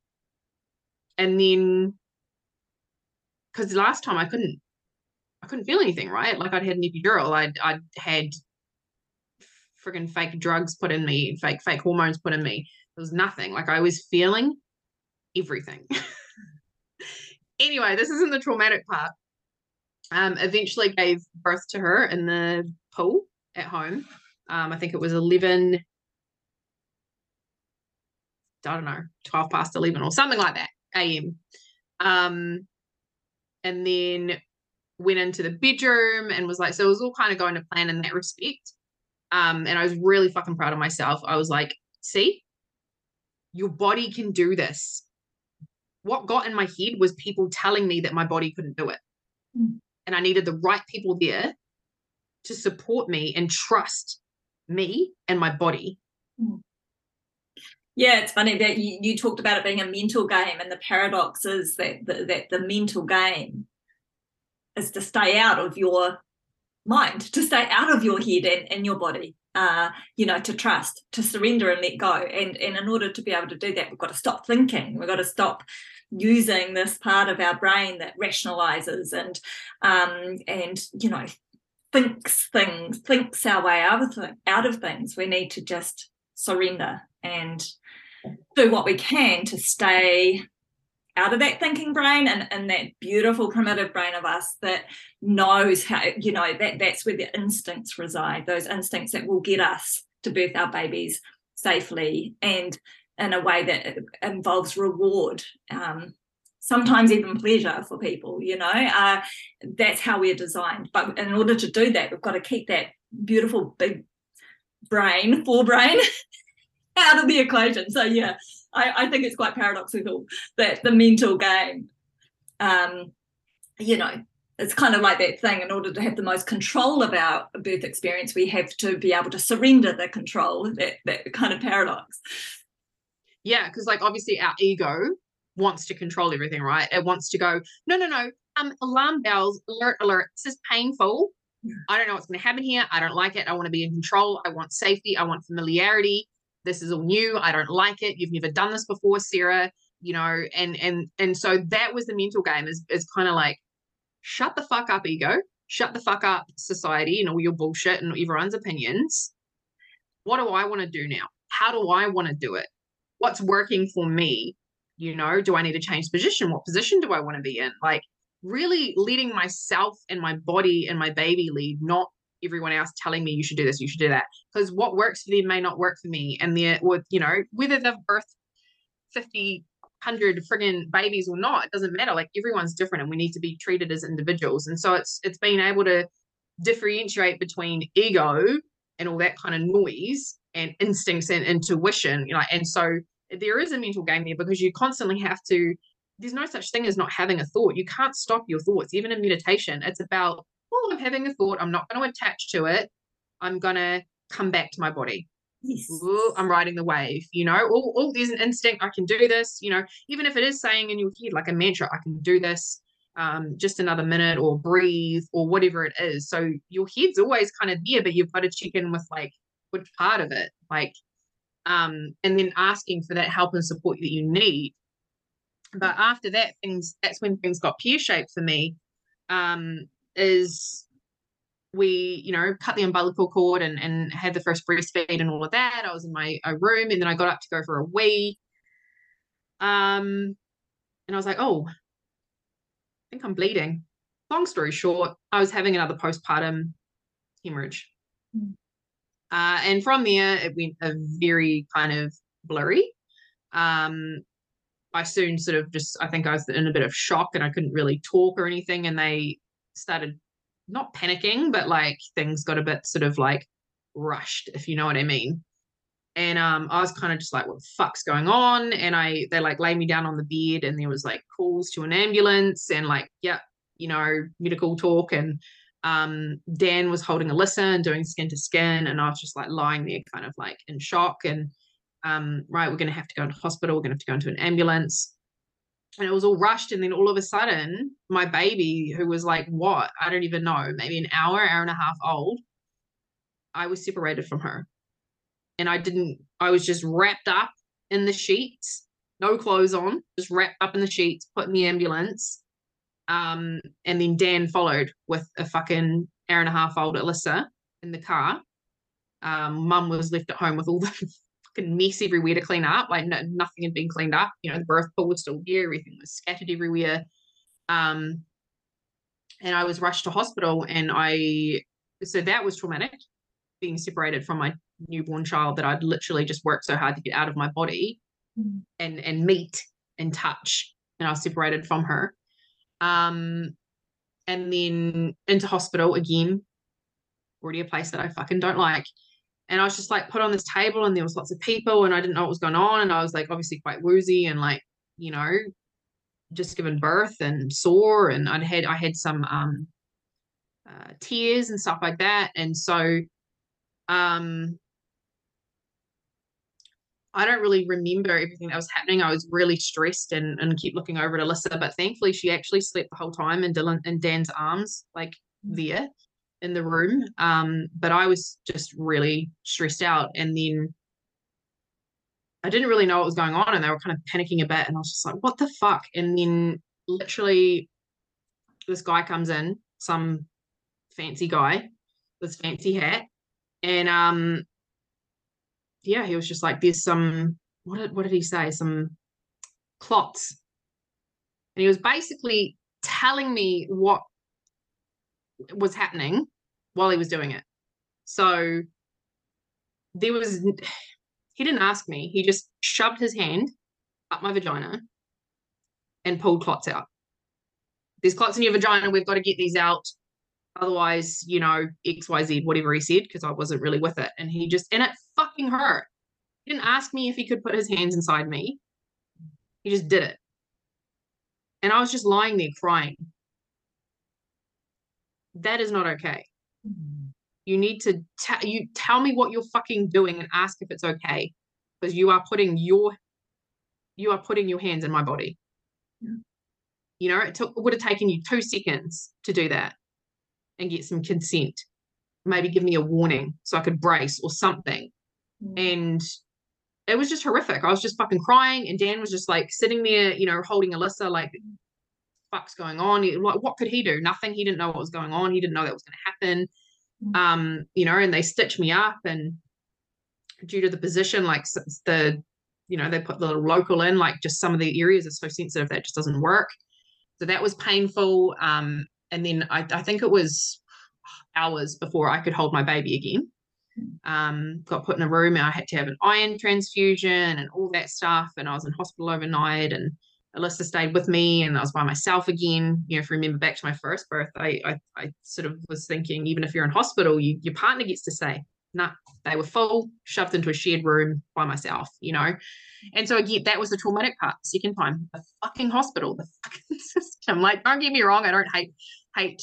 and then, because last time I couldn't, I couldn't feel anything, right? Like I'd had an epidural, I'd, I'd had friggin' fake drugs put in me, fake, fake hormones put in me. There was nothing. Like I was feeling everything. anyway, this isn't the traumatic part. Um, eventually gave birth to her in the pool at home. Um, I think it was 11, I don't know, 12 past 11 or something like that, AM. Um, and then went into the bedroom and was like, so it was all kind of going to plan in that respect. Um, and I was really fucking proud of myself. I was like, see, your body can do this. What got in my head was people telling me that my body couldn't do it. Mm. And I needed the right people there to support me and trust me and my body. Hmm. Yeah, it's funny that you, you talked about it being a mental game, and the paradox is that the, that the mental game is to stay out of your mind, to stay out of your head and, your body. Uh, you know, to trust, to surrender and let go. And and in order to be able to do that, we've got to stop thinking. We've got to stop using this part of our brain that rationalizes and um, and you know thinks things, thinks our way out of out of things. We need to just surrender and do what we can to stay out of that thinking brain and, and that beautiful primitive brain of us that knows how you know that that's where the instincts reside those instincts that will get us to birth our babies safely and in a way that involves reward um, sometimes even pleasure for people you know uh, that's how we're designed. But in order to do that we've got to keep that beautiful big brain forebrain out of the equation so yeah I, I think it's quite paradoxical that the mental game um you know it's kind of like that thing in order to have the most control of our birth experience we have to be able to surrender the control that that kind of paradox yeah because like obviously our ego wants to control everything, right? It wants to go, no, no, no, um, alarm bells, alert, alert. This is painful. I don't know what's going to happen here. I don't like it. I want to be in control. I want safety. I want familiarity. This is all new. I don't like it. You've never done this before, Sarah. You know, and and and so that was the mental game. Is is kind of like, shut the fuck up, ego. Shut the fuck up, society, and all your bullshit and everyone's opinions. What do I want to do now? How do I want to do it? What's working for me? you know do i need to change position what position do i want to be in like really leading myself and my body and my baby lead not everyone else telling me you should do this you should do that. Because what works for them may not work for me. And the with you know whether they've birthed 50 100 friggin babies or not it doesn't matter. Like everyone's different and we need to be treated as individuals. And so it's it's being able to differentiate between ego and all that kind of noise and instincts and intuition you know and so there is a mental game there because you constantly have to there's no such thing as not having a thought. You can't stop your thoughts even in meditation. It's about oh i'm having a thought i'm not going to attach to it i'm going to come back to my body yes. Ooh, i'm riding the wave you know oh, oh there's an instinct i can do this you know even if it is saying in your head like a mantra i can do this um, just another minute or breathe or whatever it is so your head's always kind of there but you've got to check in with like which part of it like um, and then asking for that help and support that you need. But after that, things that's when things got pear shaped for me. Um, is we, you know, cut the umbilical cord and and had the first breastfeed and all of that. I was in my room, and then I got up to go for a wee. Um, and I was like, oh, I think I'm bleeding. Long story short, I was having another postpartum hemorrhage. Mm. Uh, and from there, it went a very kind of blurry. Um, I soon sort of just, I think I was in a bit of shock and I couldn't really talk or anything. And they started not panicking, but like things got a bit sort of like rushed, if you know what I mean. And um, I was kind of just like, what the fuck's going on? And I, they like lay me down on the bed and there was like calls to an ambulance and like, yeah, you know, medical talk. And um, Dan was holding Alyssa and doing skin to skin, and I was just like lying there, kind of like in shock. And um, right, we're to have to go into hospital. We're to have to go into an ambulance. And it was all rushed. And then all of a sudden, my baby, who was like, what? I don't even know, maybe an hour, hour and a half old, I was separated from her. And I didn't, I was just wrapped up in the sheets, no clothes on, just wrapped up in the sheets, put in the ambulance. Um, and then Dan followed with a fucking hour and a half old Alyssa in the car. Um, Mum was left at home with all the fucking mess everywhere to clean up. Like no, nothing had been cleaned up. You know, the birth pool was still there. Everything was scattered everywhere. Um, and I was rushed to hospital, and I so that was traumatic, being separated from my newborn child that I'd literally just worked so hard to get out of my body mm. and and meet and touch, and I was separated from her. Um, and then into hospital again, already a place that I fucking don't like. And I was just like put on this table and there was lots of people and I didn't know what was going on. And I was like obviously quite woozy and like, you know, just given birth and sore and I'd had I had some um uh, tears and stuff like that. And so um I don't really remember everything that was happening. I was really stressed and, and keep looking over at Alyssa, but thankfully she actually slept the whole time in Dylan in Dan's arms, like there in the room. Um, but I was just really stressed out. And then I didn't really know what was going on and they were kind of panicking a bit. And I was just like, what the fuck? And then literally this guy comes in, some fancy guy, this fancy hat. And um yeah, he was just like, there's some what did what did he say? Some clots. And he was basically telling me what was happening while he was doing it. So there was he didn't ask me. He just shoved his hand up my vagina and pulled clots out. There's clots in your vagina. We've got to get these out. Otherwise, you know, XYZ, whatever he said, because I wasn't really with it. And he just, and it fucking hurt. He didn't ask me if he could put his hands inside me. He just did it. And I was just lying there crying. That is not okay. Mm-hmm. You need to tell you tell me what you're fucking doing and ask if it's okay. Because you are putting your you are putting your hands in my body. Yeah. You know, it took it would have taken you two seconds to do that and get some consent. Maybe give me a warning so I could brace or something. Mm. And it was just horrific. I was just fucking crying, and Dan was just like sitting there, you know, holding Alyssa, like, fuck's going on? Like, what could he do? Nothing. He didn't know what was going on. He didn't know that was going to happen. Mm. Um, you know, and they stitched me up, and due to the position, like the, you know, they put the little local in, like just some of the areas are so sensitive that just doesn't work. So that was painful. Um, and then I, I think it was hours before I could hold my baby again um, got put in a room and I had to have an iron transfusion and all that stuff. And I was in hospital overnight and Alyssa stayed with me and I was by myself again. You know, if you remember back to my first birth, I, I, I sort of was thinking, even if you're in hospital, you, your partner gets to stay. Nah, they were full, shoved into a shared room by myself, you know. And so again, that was the traumatic part. Second time, the fucking hospital, the fucking system. Like, don't get me wrong, I don't hate hate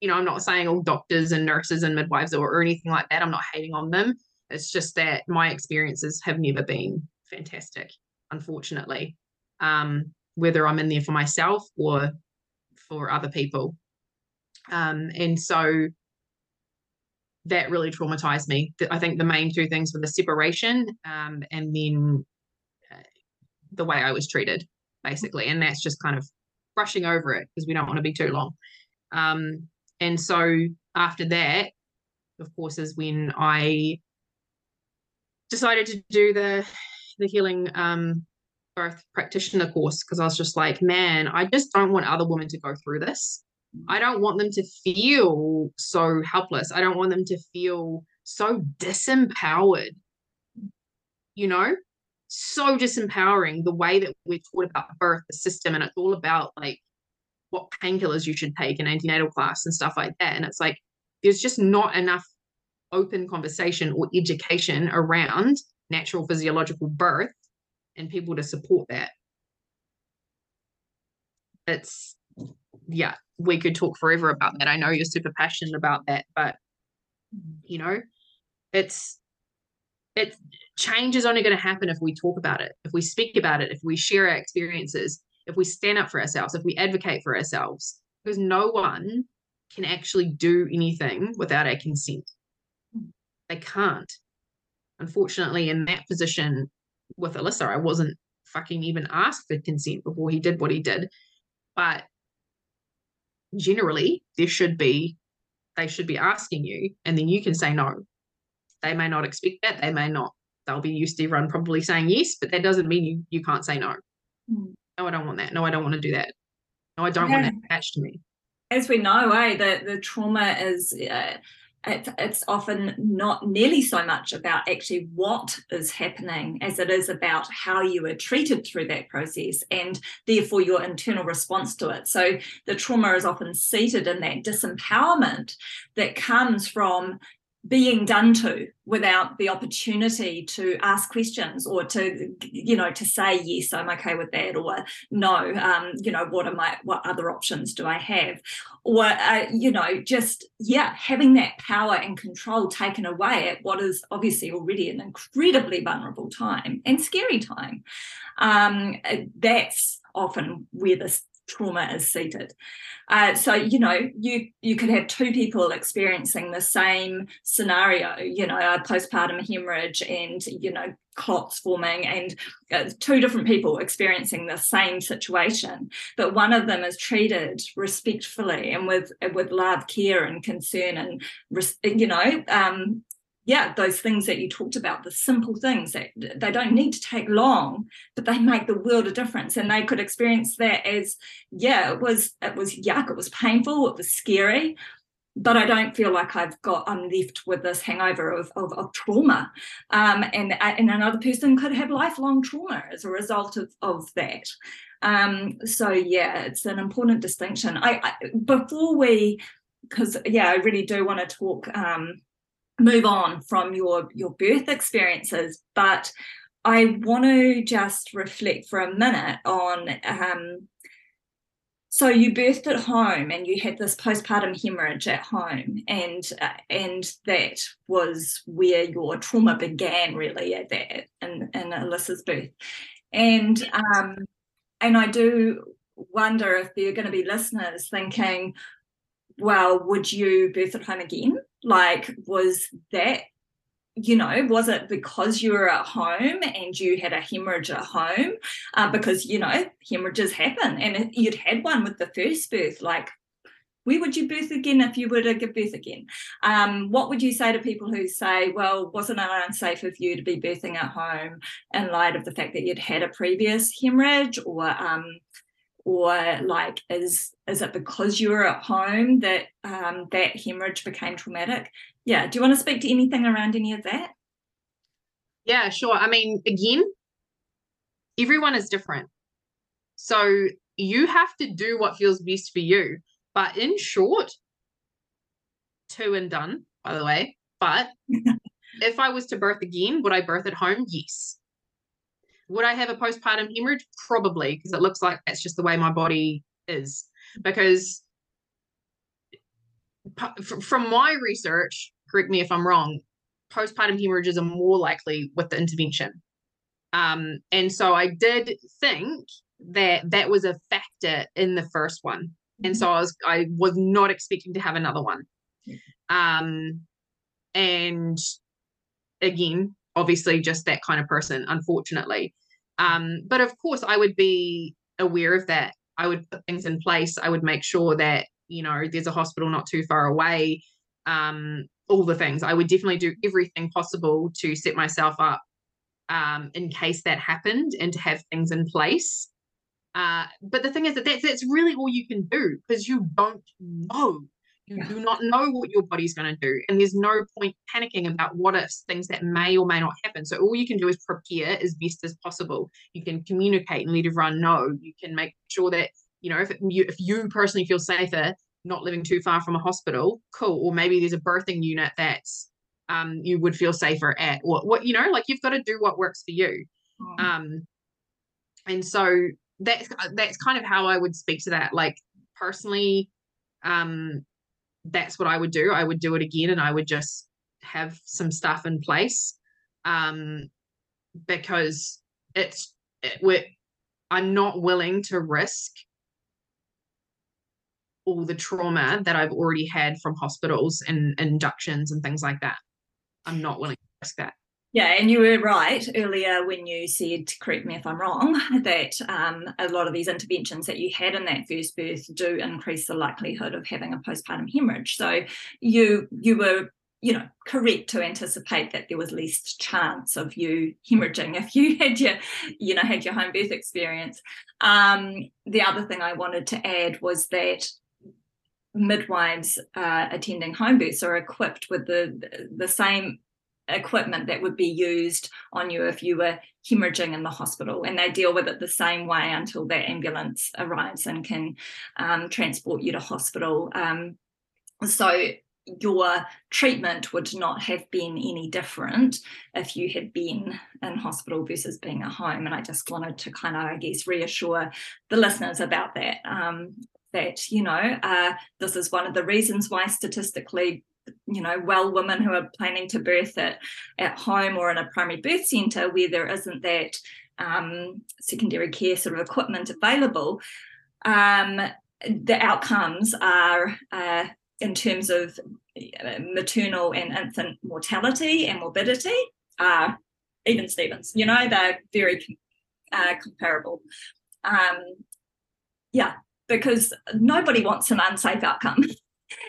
you know, I'm not saying all doctors and nurses and midwives or, or anything like that. I'm not hating on them. It's just that my experiences have never been fantastic, unfortunately. Um, whether I'm in there for myself or for other people. Um, and so that really traumatized me. I think the main two things were the separation um, and then uh, the way I was treated, basically. And that's just kind of brushing over it because we don't want to be too long. Um, and so after that, of course, is when I decided to do the the healing um, birth practitioner course because I was just like, man, I just don't want other women to go through this. I don't want them to feel so helpless. I don't want them to feel so disempowered. You know, so disempowering the way that we're taught about birth, the system, and it's all about like what painkillers you should take in antenatal class and stuff like that. And it's like there's just not enough open conversation or education around natural physiological birth and people to support that. It's yeah, we could talk forever about that. I know you're super passionate about that, but you know, it's it change is only going to happen if we talk about it, if we speak about it, if we share our experiences, if we stand up for ourselves, if we advocate for ourselves, because no one can actually do anything without our consent. They can't. Unfortunately, in that position with Alyssa, I wasn't fucking even asked for consent before he did what he did. But generally, there should be, they should be asking you, and then you can say no. They may not expect that. They may not. They'll be used to everyone probably saying yes, but that doesn't mean you, you can't say no. Mm no, I don't want that. No, I don't want to do that. No, I don't yeah. want that attached to me. As we know, eh, the, the trauma is uh, it, it's often not nearly so much about actually what is happening as it is about how you were treated through that process and therefore your internal response to it. So the trauma is often seated in that disempowerment that comes from being done to without the opportunity to ask questions or to you know to say yes i'm okay with that or no um you know what am i what other options do i have? Or uh, you know just yeah having that power and control taken away at what is obviously already an incredibly vulnerable time and scary time. Um that's often where this trauma is seated. Uh, so you know you you could have two people experiencing the same scenario, you know, a postpartum hemorrhage and you know clots forming and uh, two different people experiencing the same situation but one of them is treated respectfully and with with love care and concern and you know um, yeah, those things that you talked about, the simple things that they don't need to take long, but they make the world a difference. And they could experience that as, yeah, it was it was yuck, it was painful, it was scary, but I don't feel like I've got I'm left with this hangover of of, of trauma. Um, and and another person could have lifelong trauma as a result of of that. Um, so yeah, it's an important distinction. I, I before we because yeah, I really do want to talk um, move on from your your birth experiences but i want to just reflect for a minute on um, so you birthed at home and you had this postpartum hemorrhage at home and uh, and that was where your trauma began really at that in, in alyssa's birth. And um, and i do wonder if there are going to be listeners thinking well would you birth at home again like, was that, you know, was it because you were at home and you had a hemorrhage at home? Uh, because, you know, hemorrhages happen and you'd had one with the first birth, like, where would you birth again if you were to give birth again? Um, what would you say to people who say, well, wasn't it unsafe of you to be birthing at home in light of the fact that you'd had a previous hemorrhage or um, or like is is it because you were at home that um, that hemorrhage became traumatic? Yeah do you want to speak to anything around any of that? Yeah sure. I mean again everyone is different. So you have to do what feels best for you. But in short two and done by the way. But if i was to birth again would i birth at home? Yes would I have a postpartum hemorrhage? Probably, because it looks like that's just the way my body is. Because from my research, correct me if I'm wrong, postpartum hemorrhages are more likely with the intervention. Um, and so I did think that that was a factor in the first one. And so I was I was not expecting to have another one. Um, and again, obviously just that kind of person, unfortunately. Um, but of course, I would be aware of that. I would put things in place. I would make sure that, you know, there's a hospital not too far away. Um, all the things. I would definitely do everything possible to set myself up um, in case that happened and to have things in place. Uh, but the thing is that that's, that's really all you can do because you don't know you yeah. do not know what your body's going to do. And there's no point panicking about what ifs, things that may or may not happen. So all you can do is prepare as best as possible. You can communicate and let everyone know. You can make sure that, you know, if it, you, if you personally feel safer not living too far from a hospital, cool. Or maybe there's a birthing unit that's um, you would feel safer at, or what, you know, like you've got to do what works for you. Mm. Um, and so that's, that's kind of how I would speak to that. Like personally, um, that's what I would do. I would do it again and I would just have some stuff in place um, because it's it, we're, I'm not willing to risk all the trauma that I've already had from hospitals and inductions and things like that. I'm not willing to risk that. Yeah, and you were right earlier when you said, correct me if I'm wrong, that um, a lot of these interventions that you had in that first birth do increase the likelihood of having a postpartum hemorrhage. So you you were you know correct to anticipate that there was least chance of you hemorrhaging if you had your you know had your home birth experience. Um, the other thing I wanted to add was that midwives uh, attending home births are equipped with the the same equipment that would be used on you if you were hemorrhaging in the hospital and they deal with it the same way until that ambulance arrives and can um, transport you to hospital. Um, so your treatment would not have been any different if you had been in hospital versus being at home and i just wanted to kind of i guess reassure the listeners about that um, that you know uh, this is one of the reasons why statistically you know well women who are planning to birth at, at home or in a primary birth centre where there isn't that um, secondary care sort of equipment available um, the outcomes are uh, in terms of uh, maternal and infant mortality and morbidity are even Stevens. You know, they're very uh, comparable. Um, yeah, because nobody wants an unsafe outcome.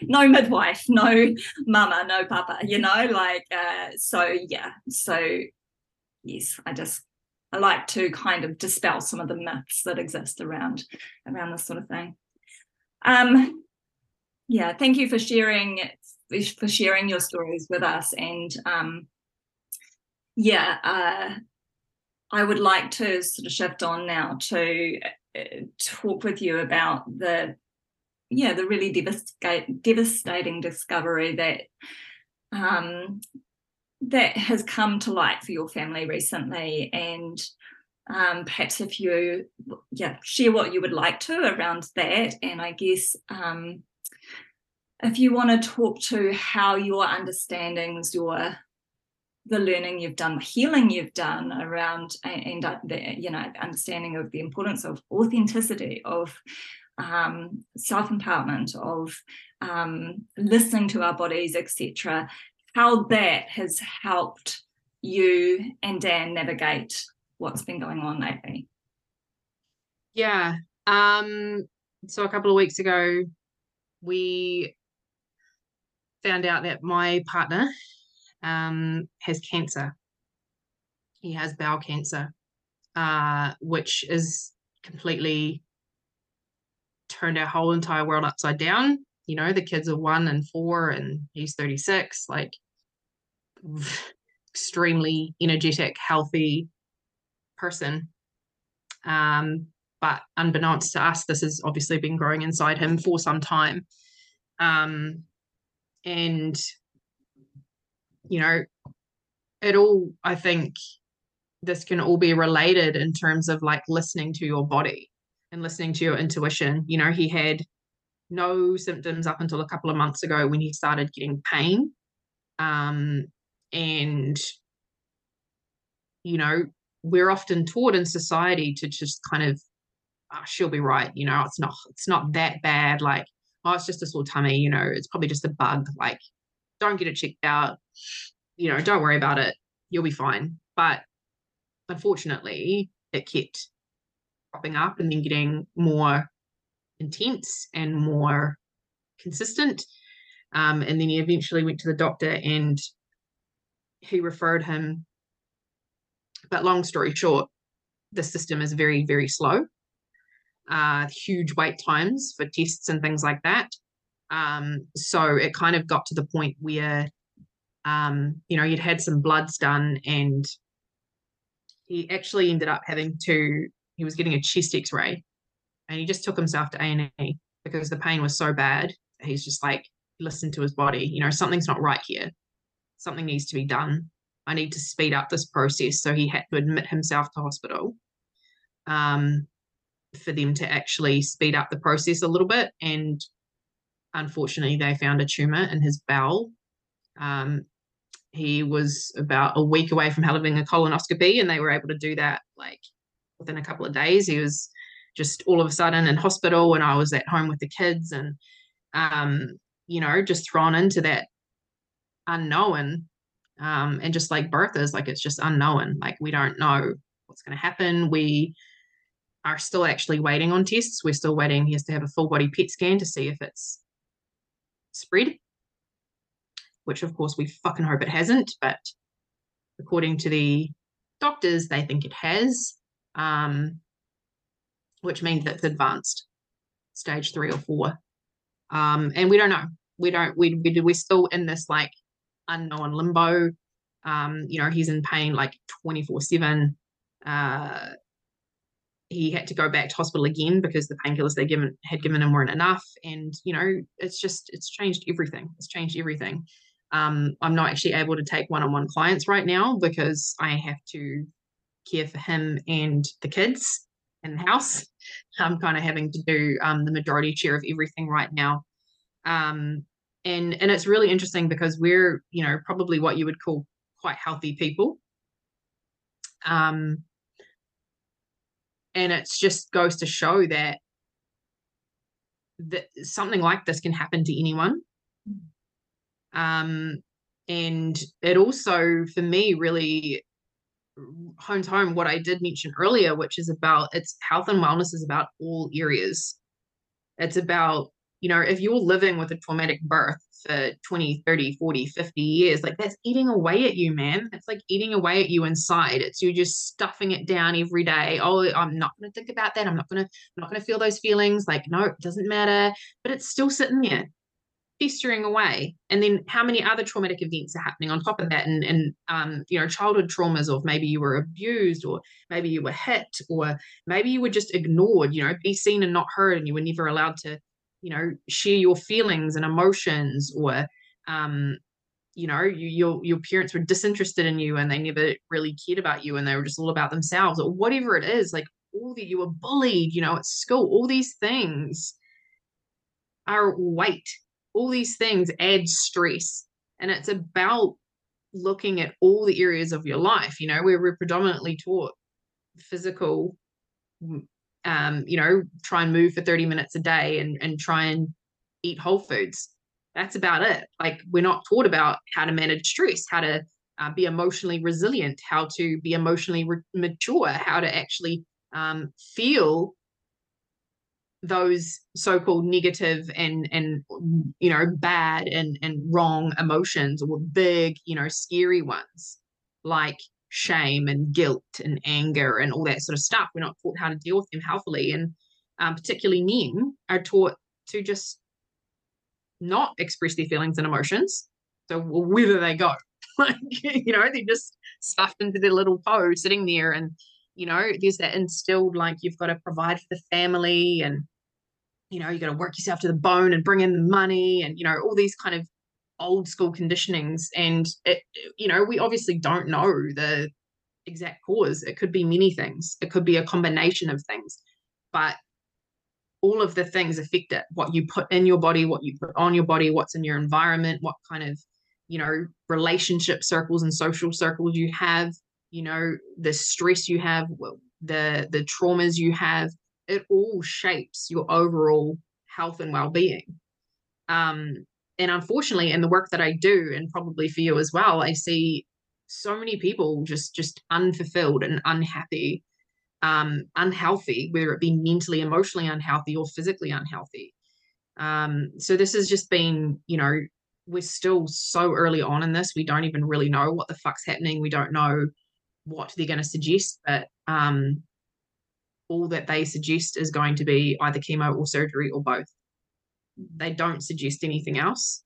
no midwife, no mama, no papa, you know, like, uh, so yeah, so yes, I just, I like to kind of dispel some of the myths that exist around, around this sort of thing. Um, yeah, thank you for sharing, for sharing your stories with us and, um, yeah, uh, I would like to sort of shift on now to uh, talk with you about the yeah the really devastating discovery that um, that has come to light for your family recently and um, perhaps if you yeah share what you would like to around that and i guess um, if you want to talk to how your understandings your the learning you've done, the healing you've done around, and, uh, the you know understanding of the importance of authenticity, of um, self empowerment, of um, listening to our bodies, etc. How that has helped you and Dan navigate what's been going on lately. Yeah. Um, so a couple of weeks ago, we found out that my partner um, has cancer. He has bowel cancer, uh, which is completely turned our whole entire world upside down. You know, the kids are one and four, and he's 36, like extremely energetic, healthy person. Um, but unbeknownst to us, this has obviously been growing inside him for some time. Um, and you know, it all, I think this can all be related in terms of like listening to your body and listening to your intuition. You know, he had no symptoms up until a couple of months ago when he started getting pain. Um, and, you know, we're often taught in society to just kind of, oh, she'll be right. You know, it's not, it's not that bad. Like, oh, it's just a sore tummy. You know, it's probably just a bug. Like, don't get it checked out. You know, don't worry about it. You'll be fine. But unfortunately, it kept popping up and then getting more intense and more consistent. Um, and then he eventually went to the doctor and he referred him. But long story short, the system is very, very slow. Uh, huge wait times for tests and things like that. Um, so it kind of got to the point where, um, you know, you'd had some bloods done and he actually ended up having to, he was getting a chest x-ray and he just took himself to A&E because the pain was so bad. He's just like, listen to his body, you know, something's not right here. Something needs to be done. I need to speed up this process. So he had to admit himself to hospital um, for them to actually speed up the process a little bit. And unfortunately, they found a tumor in his bowel. Um, he was about a week away from having a colonoscopy, and they were able to do that like within a couple of days. He was just all of a sudden in hospital, and I was at home with the kids, and um, you know, just thrown into that unknown. Um, and just like birth is, like it's just unknown. Like we don't know what's going to happen. We are still actually waiting on tests. We're still waiting. He has to have a full body PET scan to see if it's spread, which of course we fucking hope it hasn't, but according to the doctors, they think it has, um, which means it's advanced stage three or four. Um, and we don't know. We don't, we, we, we're still in this like unknown limbo. Um, you know, he's in pain like 24 7. Uh, he had to go back to hospital again because the painkillers they given had given him weren't enough and you know it's just it's changed everything it's changed everything um, i'm not actually able to take one-on-one clients right now because i have to care for him and the kids in the house i'm kind of having to do um, the majority share of everything right now um, and and it's really interesting because we're you know probably what you would call quite healthy people um and it just goes to show that that something like this can happen to anyone. Mm. Um, and it also, for me, really hones home what I did mention earlier, which is about it's health and wellness is about all areas. It's about, you know, if you're living with a traumatic birth for 20, 30, 40, 50 years, like that's eating away at you, man. It's like eating away at you inside. It's you're just stuffing it down every day. Oh, I'm not going to think about that. I'm not to, I'm not going to feel those feelings. Like, no, it doesn't matter. But it's still sitting there festering away and then how many other traumatic events are happening on top of that? And and um you know childhood traumas of maybe you were abused or maybe you were hit or maybe you were just ignored you know be seen and not heard and you were never allowed to you know share your feelings and emotions or um you know you, your your parents were disinterested in you and they never really cared about you and they were just all about themselves or whatever it is like all that you were bullied you know at school all these things are weight all these things add stress. And it's about looking at all the areas of your life you know where we're predominantly taught physical um you know try and move for 30 minutes a day and and try and eat whole foods. That's about it. Like we're not taught about how to manage stress how to uh, be emotionally resilient how to be emotionally re- mature how to actually um, feel those so-called negative and and you know bad and and wrong emotions or big you know scary ones like shame and guilt and anger and all that sort of stuff. We're not taught how to deal with them healthily. And um, particularly men are taught to just not express their feelings and emotions. So well, where do they go? Like you know they're just stuffed into their little toe sitting there and you know there's that instilled like you've got to provide for the family and you know, you got to work yourself to the bone and bring in the money and, you know, all these kind of old school conditionings. And, it, you know, we obviously don't know the exact cause. It could be many things, it could be a combination of things. But all of the things affect it what you put in your body, what you put on your body, what's in your environment, what kind of, you know, relationship circles and social circles you have, you know, the stress you have, the the traumas you have it all shapes your overall health and well-being. Um, and unfortunately in the work that i do and probably for you as well i see so many people just just unfulfilled and unhappy um, unhealthy whether it be mentally emotionally unhealthy or physically unhealthy. Um, so this has just been you know we're still so early on in this we don't even really know what the fuck's happening we don't know what they're going to suggest but um all that they suggest is going to be either chemo or surgery or both. They don't suggest anything else.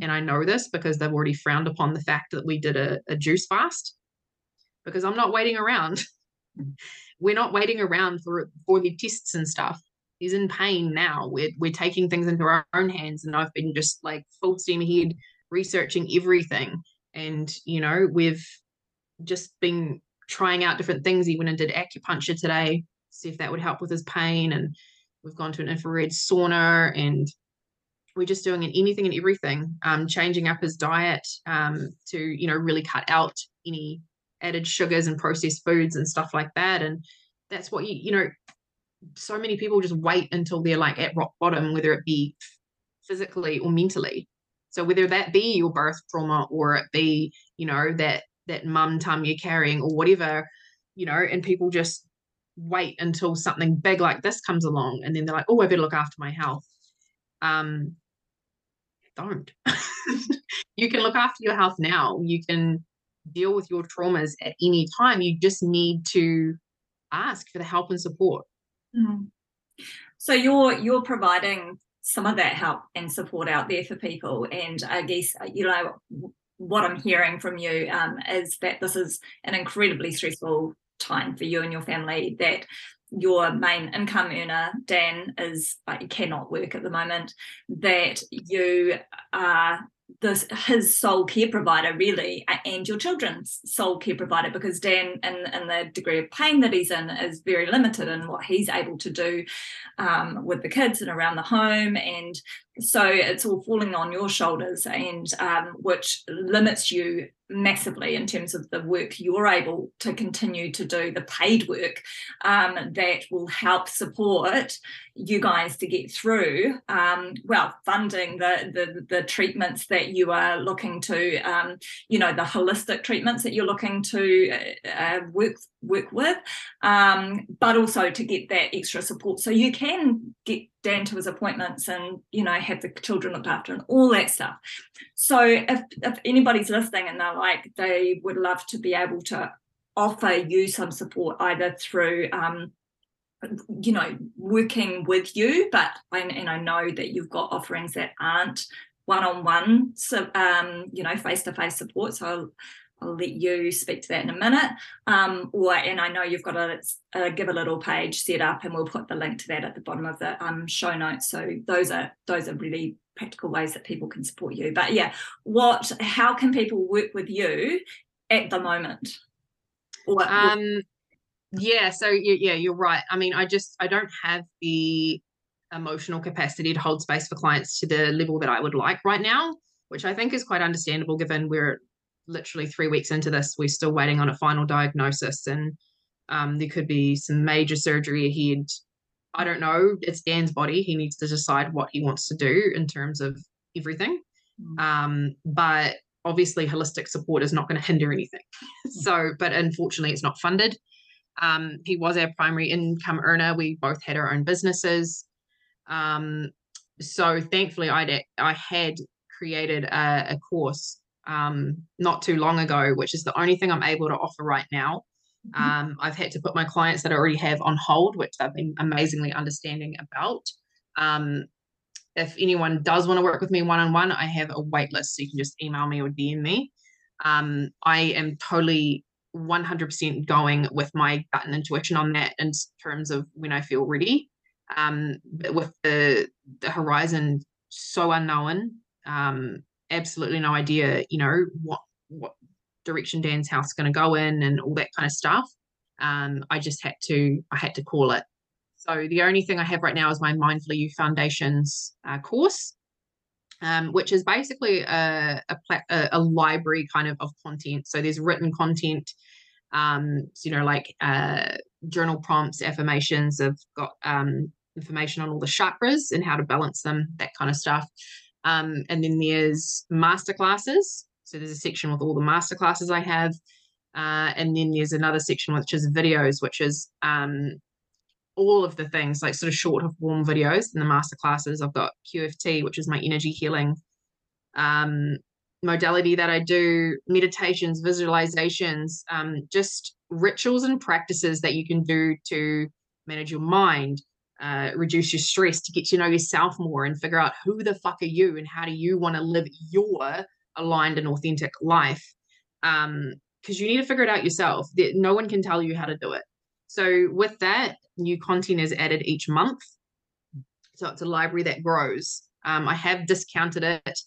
And I know this because they've already frowned upon the fact that we did a, a juice fast because I'm not waiting around. we're not waiting around for for the tests and stuff. He's in pain now. We're we're taking things into our own hands, and I've been just like full steam ahead researching everything. And you know, we've just been trying out different things. Even and did acupuncture today see if that would help with his pain. And we've gone to an infrared sauna and we're just doing anything and everything, um, changing up his diet um, to, you know, really cut out any added sugars and processed foods and stuff like that. And that's what you, you know, so many people just wait until they're like at rock bottom, whether it be physically or mentally. So whether that be your birth trauma or it be, you know, that that mum tum you're carrying or whatever, you know, and people just wait until something big like this comes along and then they're like oh i better look after my health. Um don't. You can look after your health now. You can deal with your traumas at any time. You just need to ask for the help and support. Mm. so you're you're providing some of that help and support out there for people and i guess you know what i'm hearing from you um, is that this is an incredibly stressful time for you and your family that your main income earner dan is like cannot work at the moment that you are this his sole care provider really and your children's sole care provider because dan in, in the degree of pain that he's in is very limited in what he's able to do um, with the kids and around the home and so it's all falling on your shoulders and um, which limits you massively in terms of the work you're able to continue to do the paid work um, that will help support you guys to get through um, well funding the, the, the treatments that you are looking to um, you know the holistic treatments that you're looking to uh, uh, work work with um, but also to get that extra support. So you can get Dan to his appointments and you know have the children looked after and all that stuff. So if, if anybody's listening and they're like they would love to be able to offer you some support either through um, you know working with you but and, and i know that you've got offerings that aren't one-on-one so um you know face-to-face support. So I'll, let you speak to that in a minute. Um or and i know you've got a, a give a little page set up and we'll put the link to that at the bottom of the um show notes. So those are those are really practical ways that people can support you. But yeah what how can people work with you at the moment? Or um yeah so yeah you're right. I mean i just i don't have the emotional capacity to hold space for clients to the level that i would like right now which i think is quite understandable given we're literally three weeks into this we're still waiting on a final diagnosis and um, there could be some major surgery ahead i don't know it's dan's body he needs to decide what he wants to do in terms of everything mm. um, but obviously holistic support is not going to hinder anything so but unfortunately it's not funded um, he was our primary income earner. We both had our own businesses. Um, so thankfully, I I had created a, a course um, not too long ago, which is the only thing I'm able to offer right now. Mm-hmm. Um, I've had to put my clients that I already have on hold, which they've been amazingly understanding about. Um, if anyone does want to work with me one on one, I have a wait list, so you can just email me or DM me. Um, I am totally 100% going with my gut and intuition on that in terms of when I feel ready. Um, with the, the horizon so unknown, um, absolutely no idea, you know, what what direction Dan's house is going to go in and all that kind of stuff. Um, I just had to I had to call it. So the only thing I have right now is my Mindfully You Foundations uh, course, um, which is basically a, a, a, library kind of of content. So there's written content, um, you know, like uh, journal prompts, affirmations. I've got um, information on all the chakras and how to balance them, that kind of stuff. Um, and then there's masterclasses. So there's a section with all the masterclasses I have. Uh, and then there's another section which is videos, which is um, all of the things like sort of short form videos in the master classes. I've got QFT, which is my energy healing um, modality that I do, meditations, visualizations, um, just rituals and practices that you can do to manage your mind, uh, reduce your stress, to get to know yourself more and figure out who the fuck are you and how do you want to live your aligned and authentic life. Um, because you need to figure it out yourself. No one can tell you how to do it. So with that, new content is added each month. So it's a library that grows. Um, I have discounted it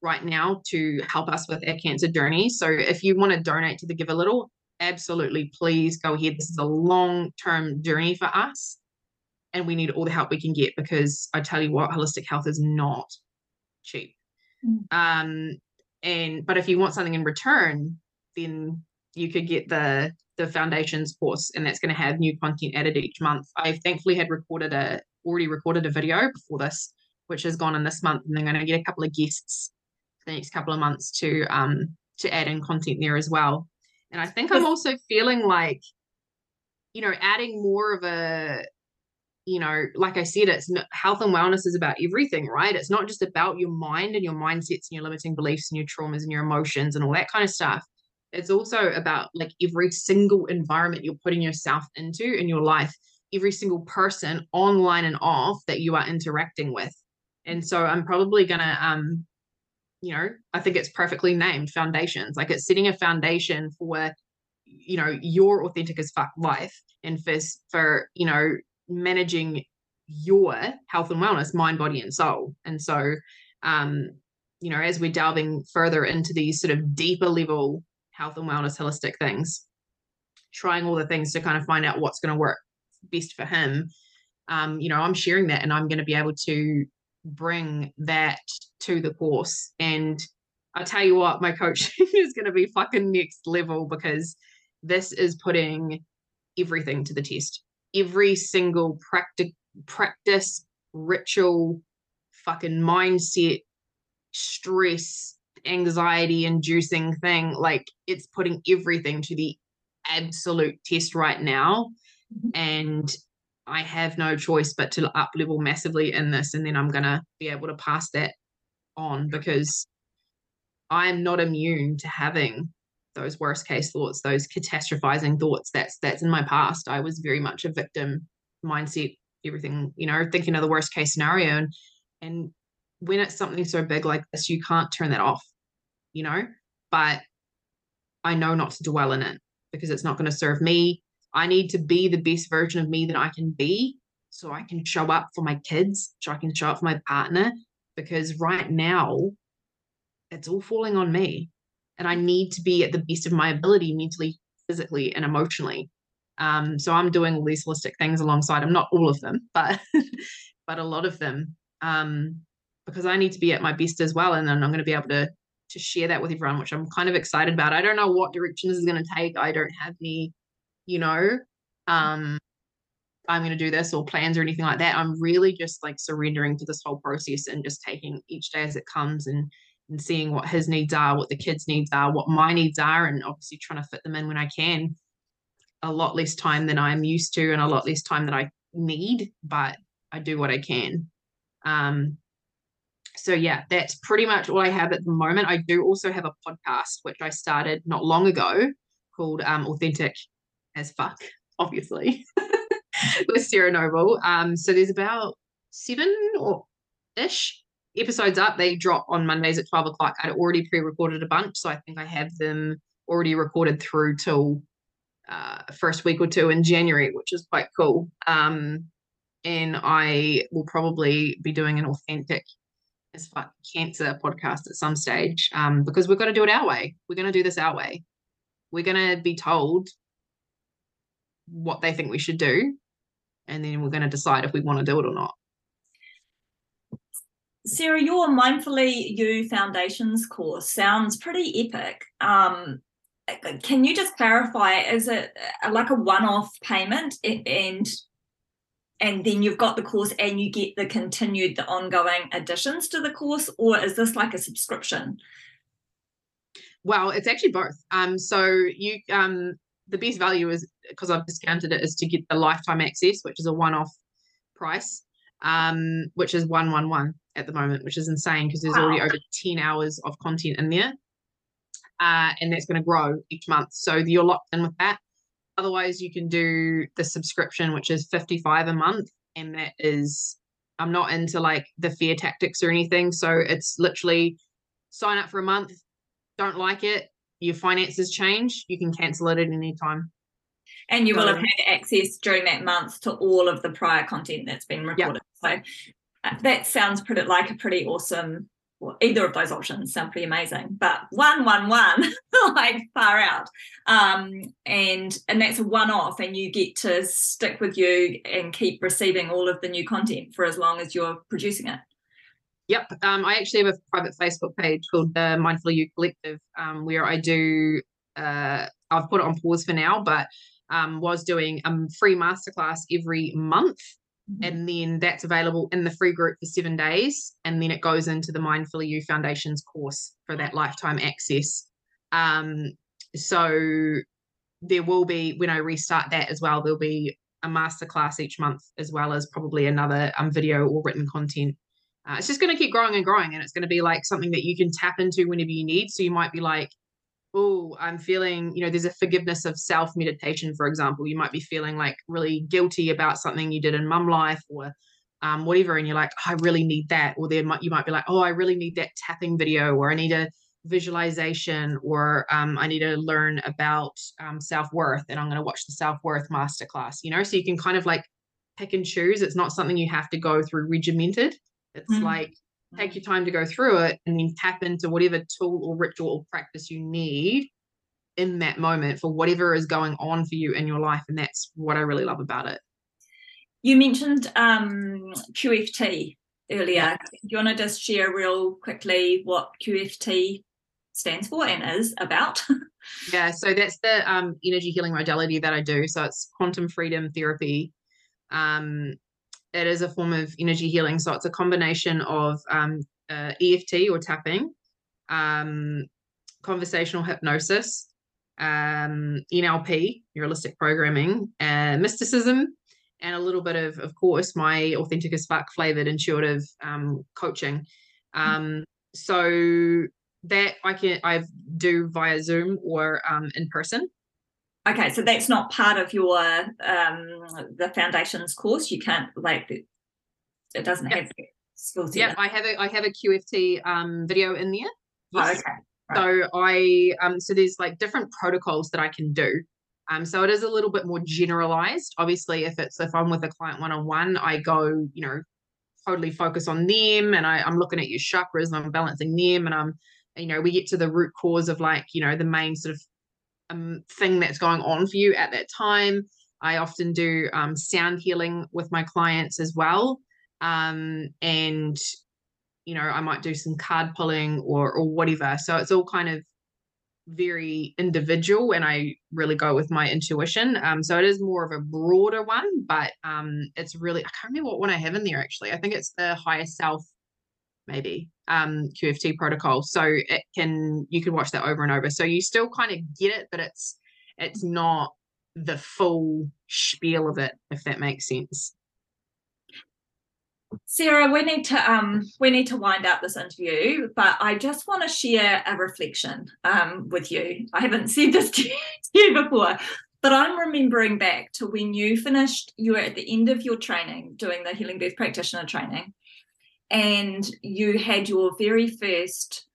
right now to help us with our cancer journey. So if you want to donate to the Give a Little, absolutely please go ahead. This is a long term journey for us. And we need all the help we can get because I tell you what, holistic health is not cheap. Mm. Um, and but if you want something in return, then you could get the the foundations course and that's going to have new content added each month i thankfully had recorded a already recorded a video before this which has gone in this month and i'm going to get a couple of guests the next couple of months to um to add in content there as well and i think i'm also feeling like you know adding more of a you know like i said it's health and wellness is about everything right? It's not just about your mind and your mindsets and your limiting beliefs and your traumas and your emotions and all that kind of stuff. It's also about like every single environment you're putting yourself into in your life every single person online and off that you are interacting with. And so i'm probably gonna um you know i think it's perfectly named foundations. Like it's setting a foundation for you know your authentic as fuck life and for for you know managing your health and wellness mind body and soul and so um you know as we're delving further into these sort of deeper level health and wellness holistic things trying all the things to kind of find out what's going to work best for him um, you know i'm sharing that and i'm going to be able to bring that to the course. And I tell you what, my coaching is going to be fucking next level because this is putting everything to the test. Every single practic- practice, ritual, fucking mindset, stress, anxiety inducing thing, like it's putting everything to the absolute test right now. Mm-hmm. And I have no choice but to up level massively in this. And then I'm going to be able to pass that on because I'm not immune to having those worst case thoughts, those catastrophizing thoughts. That's that's in my past. I was very much a victim mindset, everything, you know, thinking of the worst case scenario. And and when it's something so big like this, you can't turn that off, you know. But I know not to dwell in it because it's not going to serve me. I need to be the best version of me that I can be so I can show up for my kids, so I can show up for my partner. Because right now, it's all falling on me. And I need to be at the best of my ability mentally, physically, and emotionally. Um, so I'm doing all these holistic things alongside I'm not all of them, but but a lot of them. Um, because I need to be at my best as well. And then I'm going to be able to to share that with everyone, which I'm kind of excited about. I don't know what direction this is going to take. I don't have any, you know, um, I'm going to do this or plans or anything like that. I'm really just like surrendering to this whole process and just taking each day as it comes and and seeing what his needs are, what the kids' needs are, what my needs are, and obviously trying to fit them in when I can. A lot less time than I'm used to, and a lot less time that I need, but I do what I can. Um, so yeah, that's pretty much all I have at the moment. I do also have a podcast which I started not long ago called um, Authentic as Fuck, obviously, with Sarah Noble. Um, so there's about seven or ish episodes up. They drop on Mondays at 12 o'clock. I'd already pre-recorded a bunch, so I think I have them already recorded through till uh, first week or two in January, which is quite cool. Um, and I will probably be doing an authentic as fuck cancer podcast at some stage um, because we've got to do it our way. We're going to do this our way. We're going to be told what they think we should do, and then we're going to decide if we want to do it or not. Sarah, your Mindfully You Foundations course sounds pretty epic. Um, can you just clarify? Is it like a one-off payment, and and then you've got the course and you get the continued the ongoing additions to the course or is this like a subscription well it's actually both um so you um the best value is because i've discounted it is to get the lifetime access which is a one-off price um which is 111 at the moment which is insane because there's wow. already over 10 hours of content in there uh, and that's going to grow each month so you're locked in with that Otherwise, you can do the subscription, which is 55 a month. And that is, I'm not into like the fear tactics or anything. So it's literally sign up for a month, don't like it, your finances change, you can cancel it at any time. And you will have had access during that month to all of the prior content that's been recorded. Yep. So that sounds pretty like a pretty awesome well, either of those options sound pretty amazing but one one one like far out. Um, and and that's a one off and you get to stick with you and keep receiving all of the new content for as long as you're producing it. Yep um, i actually have a private facebook page called the mindfully you collective um, where i do uh, i've put it on pause for now but um, was doing a free masterclass every month Mm-hmm. And then that's available in the free group for seven days. And then it goes into the Mindfully You Foundations course for that lifetime access. Um, so there will be, when I restart that as well, there'll be a masterclass each month, as well as probably another um, video or written content. Uh, it's just going to keep growing and growing, and it's going to be like something that you can tap into whenever you need. So you might be like, oh, I'm feeling, you know, there's a forgiveness of self meditation, for example. You might be feeling like really guilty about something you did in mum life or um, whatever, and you're like, oh, I really need that. Or there might you might be like, oh, I really need that tapping video, or I need a visualization, or um, I need to learn about um, self worth, and I'm going to watch the self worth masterclass. You know, so you can kind of like pick and choose. It's not something you have to go through regimented. It's mm-hmm. like take your time to go through it and then tap into whatever tool or ritual or practice you need in that moment for whatever is going on for you in your life and that's what i really love about it you mentioned um, qft earlier. Yeah. Do you want to just share real quickly what QFT stands for and is about? yeah, so that's the um, energy healing modality that I do. So it's quantum freedom therapy. Um, it is a form of energy healing. So it's a combination of um, uh, EFT or tapping, um, conversational hypnosis, um, NLP, neuralistic programming, mysticism, and a little bit of, of course, my authentic as fuck flavored intuitive um, coaching. Um, so that I can I do via Zoom or um, in person. Okay, so that's not part of your um, the foundations course. You can't like it doesn't yep. have skills. Yeah, I have a I have a QFT um, video in there. Oh, okay. Right. So I um so there's like different protocols that I can do. Um, so it is a little bit more generalized. Obviously, if it's if I'm with a client one on one, I go, you know, totally focus on them and I, I'm looking at your chakras and I'm balancing them and I'm, you know, we get to the root cause of like, you know, the main sort of um, thing that's going on for you at that time. I often do um, sound healing with my clients as well. Um, and, you know, I might do some card pulling or, or whatever. So it's all kind of very individual and I really go with my intuition. Um, so it is more of a broader one, but um, it's really, I can't remember what one I have in there actually. I think it's the higher self, maybe, um, QFT protocol. So it can, you can watch that over and over. So you still kind of get it, but it's, it's not the full spiel of it, if that makes sense. Sarah, we need to um, we need to wind up this interview, but I just want to share a reflection um, with you. I haven't said this to you before, but I'm remembering back to when you finished. You were at the end of your training, doing the healing birth practitioner training, and you had your very first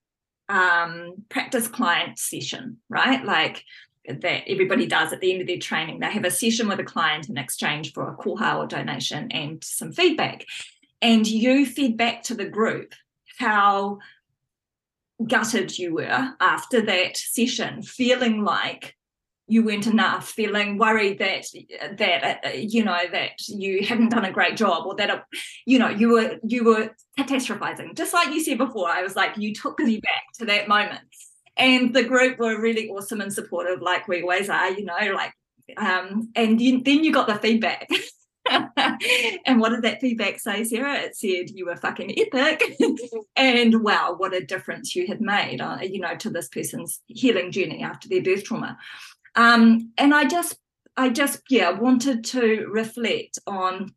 um, practice client session, right? Like that everybody does at the end of their training. They have a session with a client in exchange for a koha or donation and some feedback and you fed back to the group how gutted you were after that session, feeling like you weren't enough, feeling worried that that uh, you know that you hadn't done a great job, or that you know you were you were catastrophizing. Just like you said before, I was like you took me back to that moment, and the group were really awesome and supportive, like we always are. You know, like um, and you, then you got the feedback. and what did that feedback say, Sarah? It said you were fucking epic, and wow, what a difference you had made, uh, you know, to this person's healing journey after their birth trauma. Um, and I just, I just, yeah, wanted to reflect on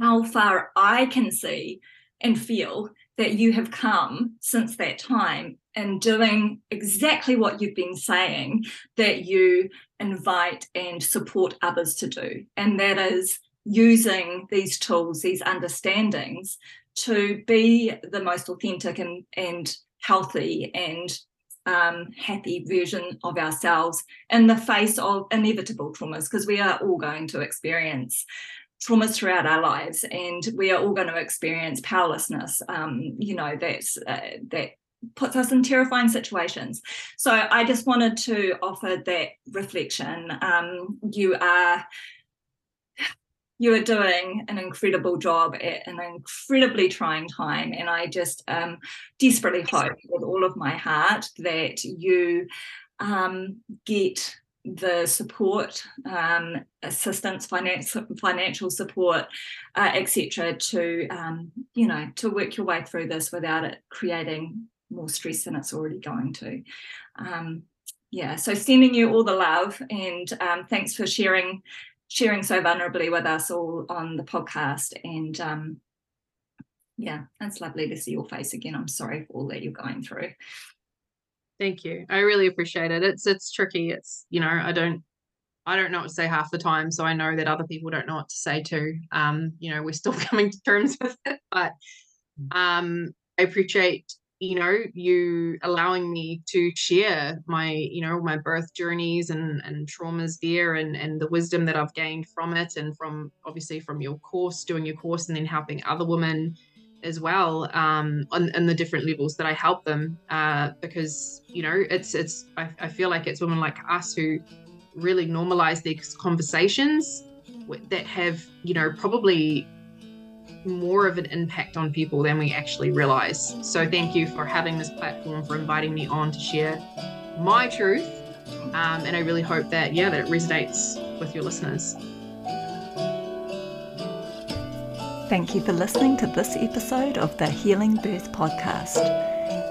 how far I can see and feel that you have come since that time and doing exactly what you've been saying that you invite and support others to do. And that is using these tools, these understandings to be the most authentic and, and healthy and um, happy version of ourselves in the face of inevitable traumas, because we are all going to experience traumas throughout our lives, and we are all going to experience powerlessness. Um, you know, that's uh, that puts us in terrifying situations. So I just wanted to offer that reflection. Um, you are you are doing an incredible job at an incredibly trying time. And I just um, desperately hope with all of my heart that you um, get the support, um, assistance, financial financial support, uh, etc., to um, you know to work your way through this without it creating more stress than it's already going to. Um, yeah, so sending you all the love and um, thanks for sharing sharing so vulnerably with us all on the podcast. And um, yeah, it's lovely to see your face again. I'm sorry for all that you're going through. Thank you. I really appreciate it. It's it's tricky. It's you know I don't I don't know what to say half the time, so I know that other people don't know what to say too. Um, you know, we're still coming to terms with it, but mm. um, I appreciate you know you allowing me to share my you know my birth journeys and and traumas there and and the wisdom that i've gained from it and from obviously from your course doing your course and then helping other women as well um on, on the different levels that i help them uh because you know it's it's I, I feel like it's women like us who really normalize these conversations that have you know probably more of an impact on people than we actually realize. So thank you for having this platform, for inviting me on to share my truth. Um, and I really hope that, yeah, that it resonates with your listeners. Thank you for listening to this episode of the Healing Birth Podcast.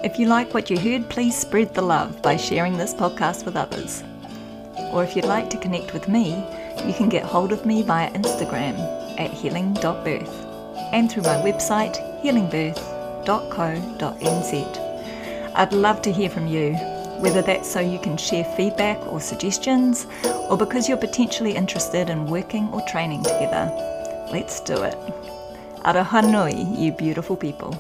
If you like what you heard, please spread the love by sharing this podcast with others. Or if you'd like to connect with me, you can get hold of me via Instagram at healing.birth and through my website healingbirth.co.nz. I'd love to hear from you, whether that's so you can share feedback or suggestions, or because you're potentially interested in working or training together. Let's do it. Aroha nui, you beautiful people.